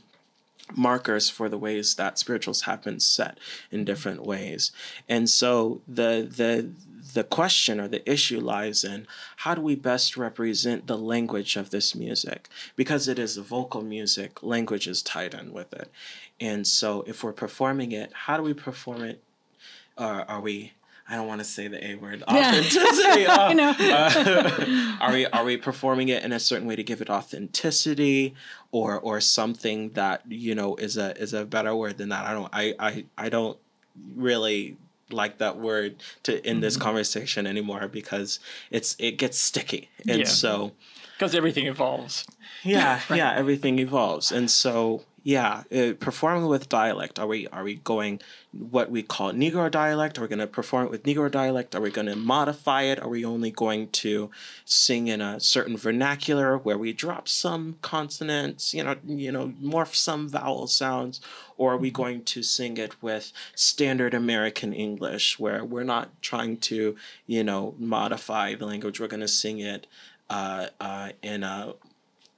markers for the ways that spirituals have been set in different ways. And so the the the question or the issue lies in how do we best represent the language of this music? Because it is vocal music, language is tied in with it. And so if we're performing it, how do we perform it? Uh, are we I don't want to say the A word. Authenticity. Yeah. Uh, know. uh, are we are we performing it in a certain way to give it authenticity, or or something that you know is a is a better word than that? I don't I I, I don't really like that word to in this mm-hmm. conversation anymore because it's it gets sticky and yeah. so because everything evolves yeah right. yeah everything evolves and so yeah, uh, performing with dialect. Are we are we going what we call Negro dialect? Are we going to perform it with Negro dialect? Are we going to modify it? Are we only going to sing in a certain vernacular where we drop some consonants, you know, you know, morph some vowel sounds, or are we going to sing it with standard American English where we're not trying to, you know, modify the language? We're going to sing it uh, uh, in a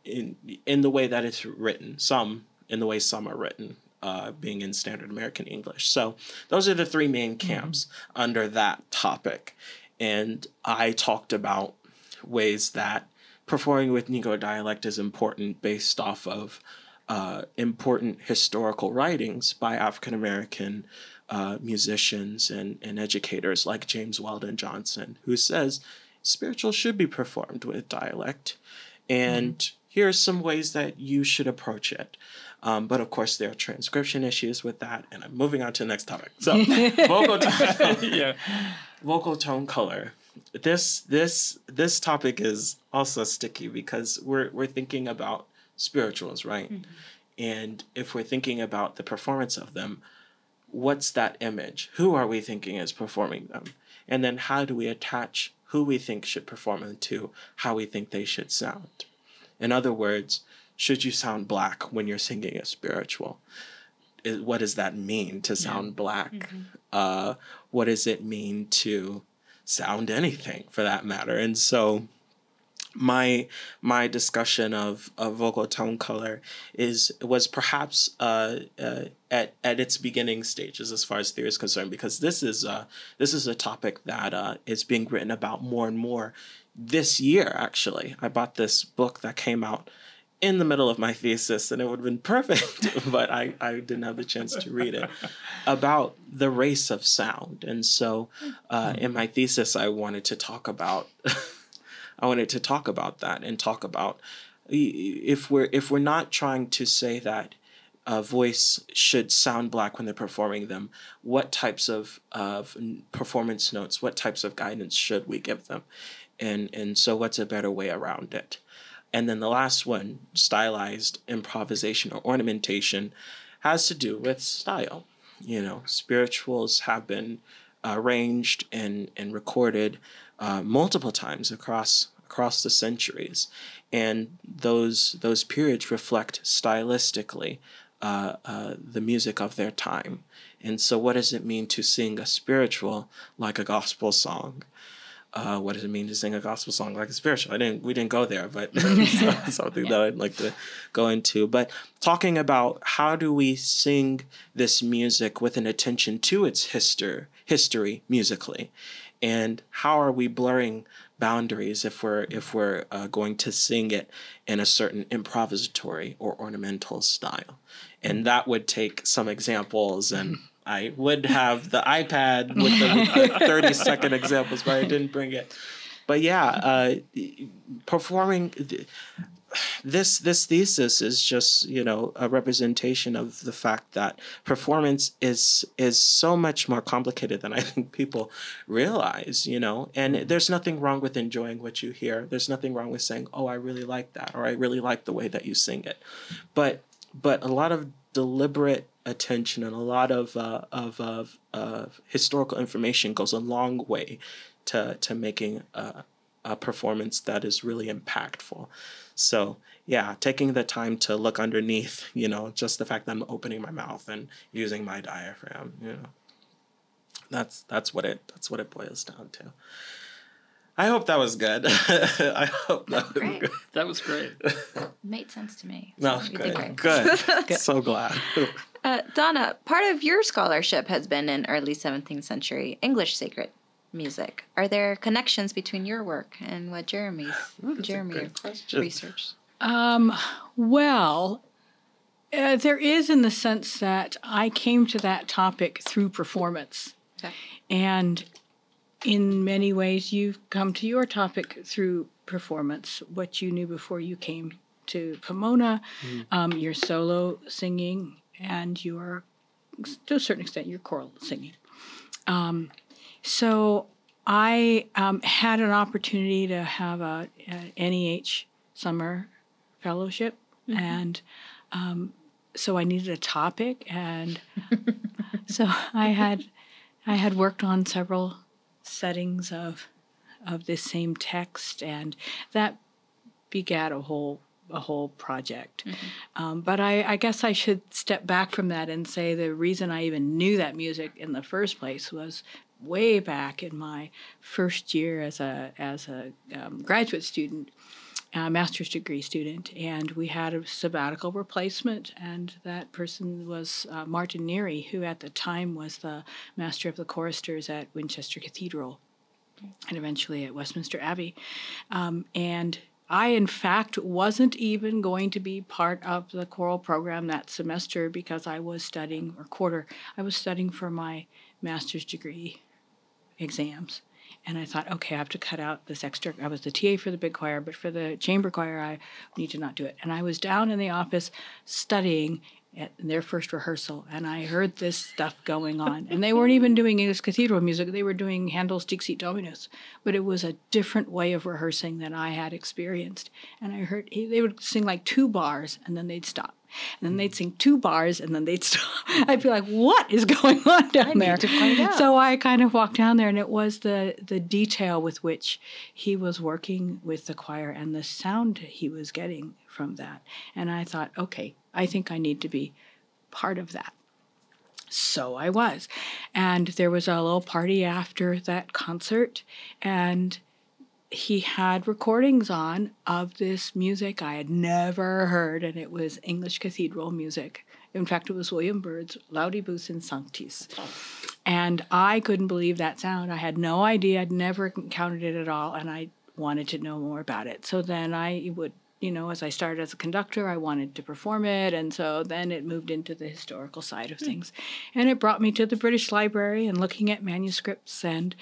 in in the way that it's written. Some in the way some are written, uh, being in standard American English. So those are the three main camps mm-hmm. under that topic. And I talked about ways that performing with Negro dialect is important based off of uh, important historical writings by African American uh, musicians and, and educators like James Weldon Johnson, who says spiritual should be performed with dialect. And mm-hmm. here are some ways that you should approach it. Um, but of course, there are transcription issues with that, and I'm moving on to the next topic. So, vocal tone, yeah, vocal tone color. This this this topic is also sticky because we're we're thinking about spirituals, right? Mm-hmm. And if we're thinking about the performance of them, what's that image? Who are we thinking is performing them? And then how do we attach who we think should perform them to how we think they should sound? In other words, should you sound black when you're singing a spiritual? What does that mean to sound yeah. black? Mm-hmm. Uh, what does it mean to sound anything for that matter? And so my my discussion of, of vocal tone color is was perhaps uh, uh, at at its beginning stages as far as theory is concerned because this is uh, this is a topic that uh, is being written about more and more this year actually I bought this book that came out in the middle of my thesis, and it would have been perfect, but I, I didn't have the chance to read it about the race of sound. And so, uh, in my thesis, I wanted to talk about, I wanted to talk about that and talk about if we're if we're not trying to say that a voice should sound black when they're performing them, what types of of performance notes, what types of guidance should we give them, and and so what's a better way around it? And then the last one, stylized improvisation or ornamentation, has to do with style. You know, spirituals have been arranged and, and recorded uh, multiple times across across the centuries, and those those periods reflect stylistically uh, uh, the music of their time. And so, what does it mean to sing a spiritual like a gospel song? Uh, what does it mean to sing a gospel song like a spiritual? I didn't we didn't go there, but something yeah. that I'd like to go into. But talking about how do we sing this music with an attention to its history history musically, and how are we blurring boundaries if we're if we're uh, going to sing it in a certain improvisatory or ornamental style, and that would take some examples and I would have the iPad with the 30 second examples, but I didn't bring it. But yeah, uh, performing this this thesis is just you know a representation of the fact that performance is is so much more complicated than I think people realize. You know, and there's nothing wrong with enjoying what you hear. There's nothing wrong with saying, "Oh, I really like that," or "I really like the way that you sing it," but but a lot of deliberate attention and a lot of uh, of, of, historical information goes a long way to to making a, a performance that is really impactful. So yeah, taking the time to look underneath, you know, just the fact that I'm opening my mouth and using my diaphragm, you know, that's that's what it that's what it boils down to. I hope that was good. I hope that was good. That was great. Made sense to me. No, good. Good. good. So glad. Uh, Donna, part of your scholarship has been in early 17th century English sacred music. Are there connections between your work and what Jeremy's Ooh, Jeremy researched? Um, well, uh, there is in the sense that I came to that topic through performance. Okay. And in many ways, you've come to your topic through performance, what you knew before you came to Pomona, mm. um, your solo singing, and your, to a certain extent, your choral singing. Um, so I um, had an opportunity to have a, a NEH summer fellowship, mm-hmm. and um, so I needed a topic, and so I had I had worked on several settings of of this same text, and that begat a whole a whole project. Mm-hmm. Um, but I, I, guess I should step back from that and say the reason I even knew that music in the first place was way back in my first year as a as a um, graduate student, a master's degree student, and we had a sabbatical replacement, and that person was uh, Martin Neary, who at the time was the master of the choristers at Winchester Cathedral, and eventually at Westminster Abbey, um, and I, in fact, wasn't even going to be part of the choral program that semester because I was studying, or quarter, I was studying for my master's degree exams. And I thought, okay, I have to cut out this extra. I was the TA for the big choir, but for the chamber choir, I need to not do it. And I was down in the office studying, at their first rehearsal and I heard this stuff going on. And they weren't even doing English cathedral music, they were doing Handel's Dixit Dominus. But it was a different way of rehearsing than I had experienced. And I heard they would sing like two bars and then they'd stop. And then they'd sing two bars and then they'd stop. I'd be like, what is going on down there? So I kind of walked down there and it was the the detail with which he was working with the choir and the sound he was getting from that. And I thought, okay, I think I need to be part of that. So I was. And there was a little party after that concert, and he had recordings on of this music I had never heard, and it was English cathedral music. In fact, it was William Byrd's Laudibus in Sanctis. And I couldn't believe that sound. I had no idea, I'd never encountered it at all, and I wanted to know more about it. So then I would you know, as I started as a conductor, I wanted to perform it. And so then it moved into the historical side of hmm. things. And it brought me to the British Library and looking at manuscripts. And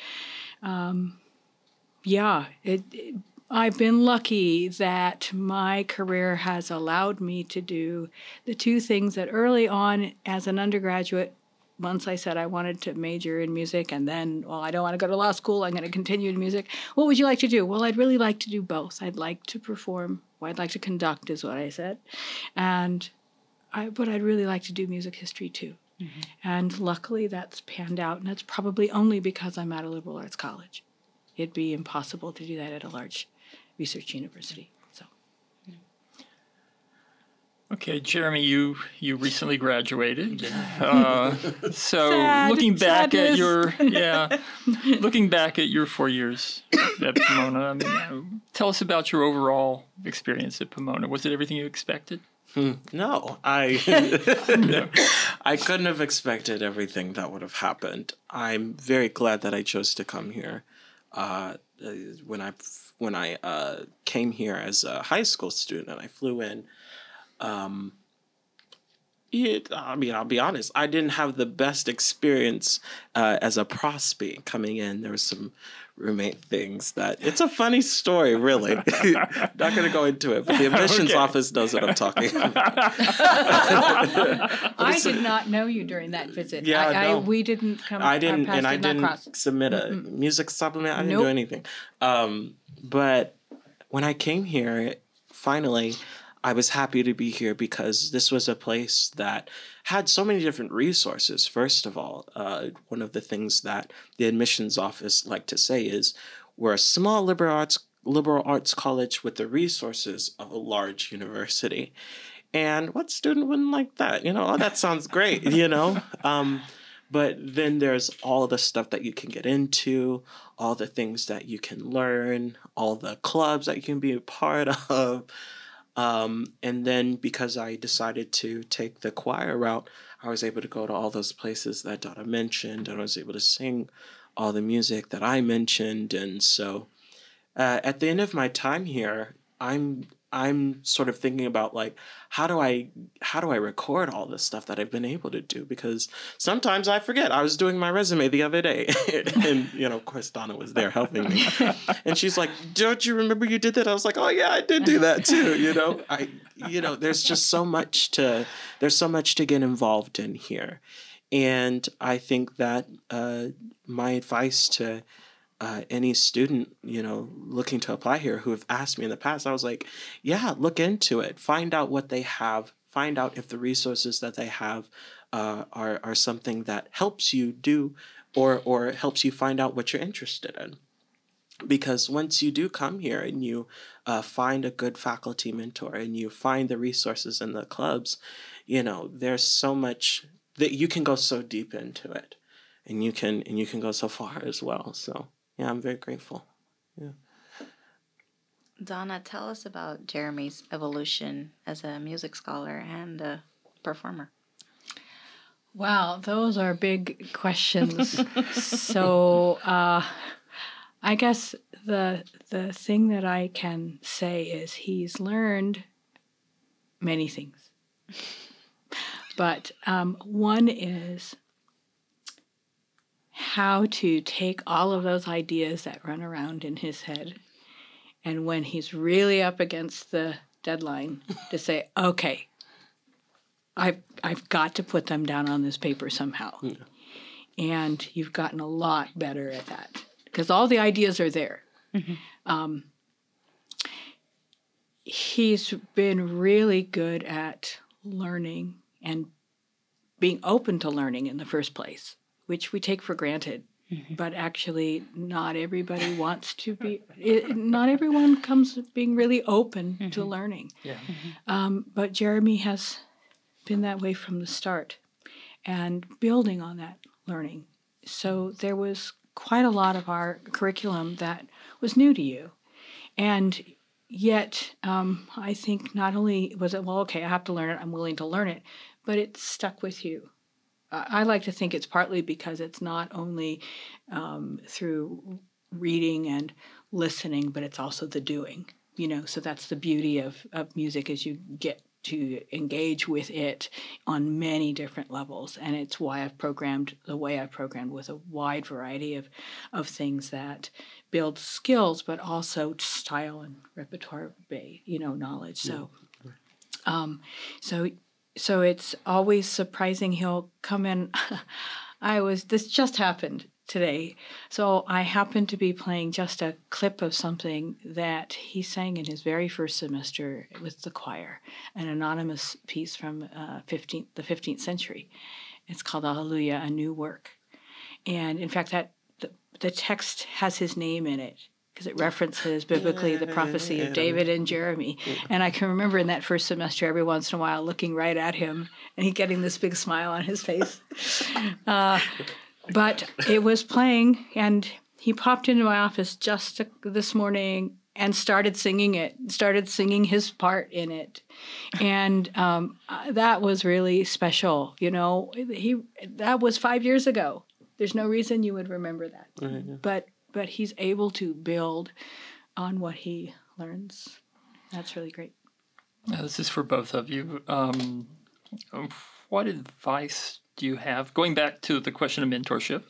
um, yeah, it, it, I've been lucky that my career has allowed me to do the two things that early on as an undergraduate once I said I wanted to major in music, and then, well, I don't want to go to law school. I'm going to continue in music. What would you like to do? Well, I'd really like to do both. I'd like to perform. Well, I'd like to conduct, is what I said, and I, but I'd really like to do music history too. Mm-hmm. And luckily, that's panned out, and that's probably only because I'm at a liberal arts college. It'd be impossible to do that at a large research university. So. Okay, Jeremy, you you recently graduated. Uh, so Sad, looking back sadness. at your yeah, looking back at your four years at Pomona, I mean, tell us about your overall experience at Pomona. Was it everything you expected? Hmm, no, I no. I couldn't have expected everything that would have happened. I'm very glad that I chose to come here. Uh, when I when I uh, came here as a high school student, and I flew in um, it, I mean, I'll be honest. I didn't have the best experience uh, as a prospect coming in. There was some roommate things that it's a funny story, really. Not going to go into it, but the admissions okay. office knows what I'm talking about. I did not know you during that visit. Yeah, I, no. I, we didn't come. I didn't, and I didn't cross. submit a Mm-mm. music supplement. I didn't nope. do anything. Um, but when I came here, finally. I was happy to be here because this was a place that had so many different resources. First of all, uh, one of the things that the admissions office like to say is we're a small liberal arts liberal arts college with the resources of a large university. And what student wouldn't like that? You know, oh, that sounds great, you know? Um, but then there's all the stuff that you can get into, all the things that you can learn, all the clubs that you can be a part of. Um, and then because I decided to take the choir route, I was able to go to all those places that Donna mentioned, and I was able to sing all the music that I mentioned. And so uh, at the end of my time here, I'm I'm sort of thinking about like how do I how do I record all this stuff that I've been able to do because sometimes I forget. I was doing my resume the other day and you know of course Donna was there helping me. and she's like, "Don't you remember you did that?" I was like, "Oh yeah, I did do that too." You know, I you know, there's just so much to there's so much to get involved in here. And I think that uh, my advice to uh, any student you know looking to apply here who have asked me in the past i was like yeah look into it find out what they have find out if the resources that they have uh, are, are something that helps you do or, or helps you find out what you're interested in. Because once you do come here and you uh, find a good faculty mentor and you find the resources in the clubs, you know, there's so much that you can go so deep into it and you can and you can go so far as well. So yeah, I'm very grateful. Yeah. Donna, tell us about Jeremy's evolution as a music scholar and a performer. Wow, those are big questions. so, uh, I guess the the thing that I can say is he's learned many things, but um, one is how to take all of those ideas that run around in his head and when he's really up against the deadline to say okay i've i've got to put them down on this paper somehow yeah. and you've gotten a lot better at that because all the ideas are there mm-hmm. um, he's been really good at learning and being open to learning in the first place which we take for granted. Mm-hmm. But actually, not everybody wants to be. It, not everyone comes being really open mm-hmm. to learning. Yeah. Mm-hmm. Um, but Jeremy has been that way from the start, and building on that learning. So there was quite a lot of our curriculum that was new to you, and yet um, I think not only was it well, okay, I have to learn it. I'm willing to learn it, but it stuck with you I like to think it's partly because it's not only um, through reading and listening, but it's also the doing. You know, so that's the beauty of, of music is you get to engage with it on many different levels. And it's why i've programmed the way i've programmed with a wide variety of, of things that build skills but also style and repertoire you know knowledge. So um, so so it's always surprising he'll come in. I was this just happened today. So i happened to be playing just a clip of something that he sang in his very first semester with the choir an anonymous piece from uh, 15th, the 15th century. It's called alleluia a new work. And in fact that the, the text has his name in it because it references biblically the prophecy of David and Jeremy. And I can remember in that first semester, every once in a while, looking right at him and he getting this big smile on his face. Uh, but it was playing, and he popped into my office just this morning and started singing it, started singing his part in it. And um, uh, that was really special. You know, he that was five years ago. There's no reason you would remember that. But but he's able to build on what he learns. That's really great. Now, this is for both of you. Um, what advice do you have? Going back to the question of mentorship,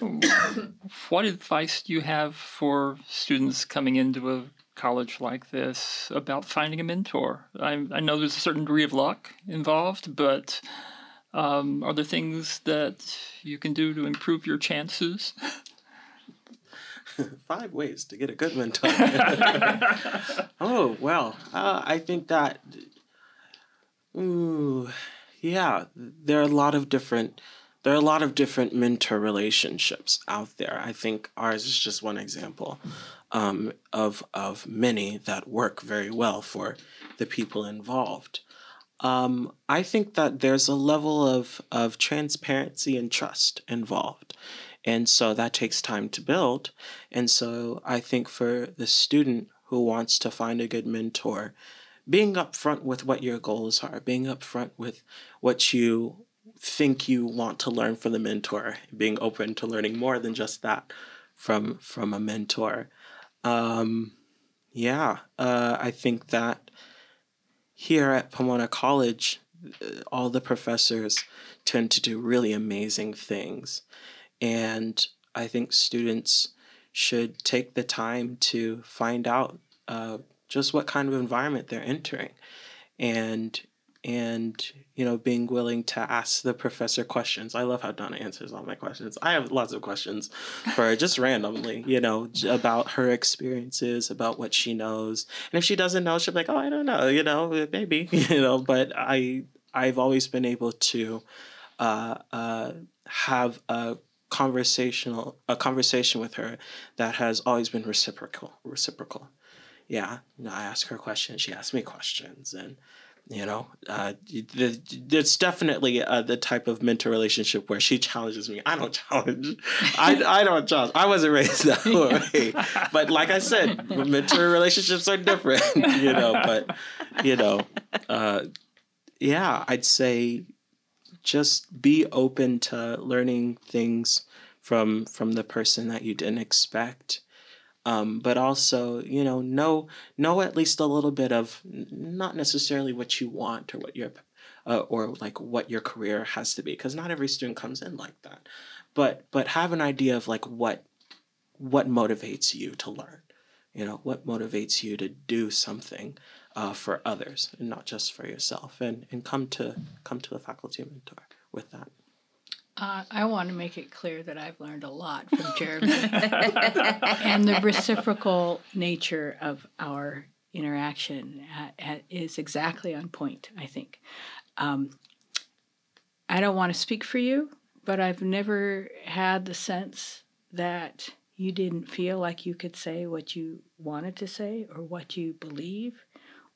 what advice do you have for students coming into a college like this about finding a mentor? I, I know there's a certain degree of luck involved, but um, are there things that you can do to improve your chances? five ways to get a good mentor. oh well, uh, I think that. Ooh, yeah, there are a lot of different. There are a lot of different mentor relationships out there. I think ours is just one example um, of of many that work very well for the people involved. Um, I think that there's a level of, of transparency and trust involved. And so that takes time to build. And so I think for the student who wants to find a good mentor, being upfront with what your goals are, being upfront with what you think you want to learn from the mentor, being open to learning more than just that from from a mentor. Um, yeah, uh, I think that here at Pomona College, uh, all the professors tend to do really amazing things. And I think students should take the time to find out uh, just what kind of environment they're entering. And and you know being willing to ask the professor questions i love how donna answers all my questions i have lots of questions for her just randomly you know about her experiences about what she knows and if she doesn't know she'll be like oh i don't know you know maybe you know but i i've always been able to uh, uh, have a conversational a conversation with her that has always been reciprocal reciprocal. Yeah i ask her questions she asks me questions and you know uh, it's definitely uh, the type of mentor relationship where she challenges me. I don't challenge. I, I don't challenge. I wasn't raised that way. But like i said mentor relationships are different you know but you know uh, yeah i'd say just be open to learning things from from the person that you didn't expect. Um, but also you know know know at least a little bit of not necessarily what you want or what your uh, or like what your career has to be because not every student comes in like that. But but have an idea of like what what motivates you to learn you know what motivates you to do something uh, for others and not just for yourself. And and come to come to a faculty mentor with that. Uh, I want to make it clear that I've learned a lot from Jeremy and the reciprocal nature of our interaction uh, is exactly on point, I think. Um, I don't want to speak for you, but I've never had the sense that you didn't feel like you could say what you wanted to say or what you believe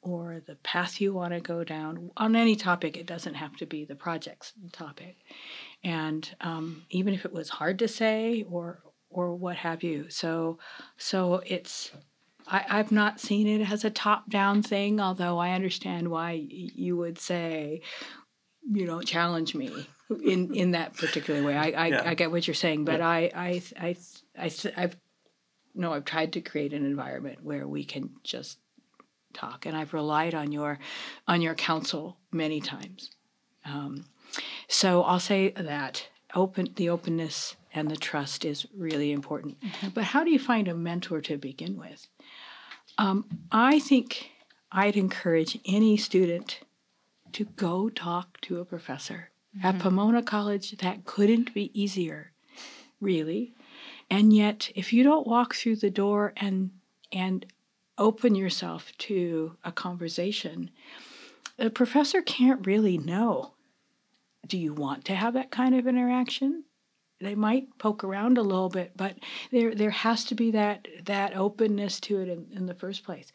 or the path you want to go down on any topic. It doesn't have to be the project's topic and um, even if it was hard to say or or what have you. So so it's I, I've not seen it as a top down thing, although I understand why you would say, you know, challenge me in in that particular way. I I, yeah. I get what you're saying, but yeah. I I I I I've no, I've tried to create an environment where we can just talk, and I've relied on your on your counsel many times. Um, so I'll say that open the openness and the trust is really important. Mm-hmm. But how do you find a mentor to begin with? Um, I think I'd encourage any student to go talk to a professor. Mm-hmm. At Pomona College, that couldn't be easier, really. And yet, if you don't walk through the door and and open yourself to a conversation, the professor can't really know do you want to have that kind of interaction? They might poke around a little bit, but there there has to be that that openness to it in, in the first place.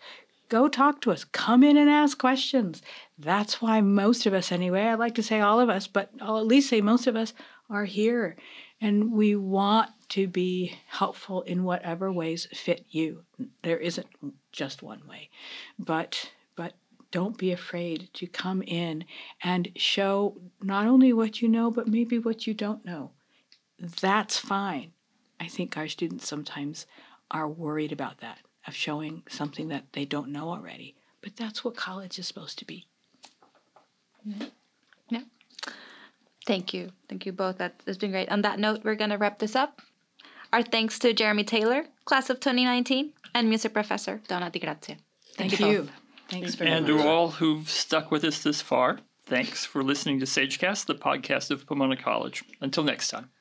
Go talk to us. Come in and ask questions. That's why most of us, anyway, I'd like to say all of us, but I'll at least say most of us are here. And we want to be helpful in whatever ways fit you. There isn't just one way. But but don't be afraid to come in and show not only what you know, but maybe what you don't know. That's fine. I think our students sometimes are worried about that, of showing something that they don't know already. But that's what college is supposed to be. Yeah. yeah. Thank you. Thank you both. That has been great. On that note, we're going to wrap this up. Our thanks to Jeremy Taylor, class of 2019, and music professor Donna DiGrazia. Thank, Thank you. you. Thanks for And to all who've stuck with us this far, thanks for listening to Sagecast, the podcast of Pomona College. Until next time.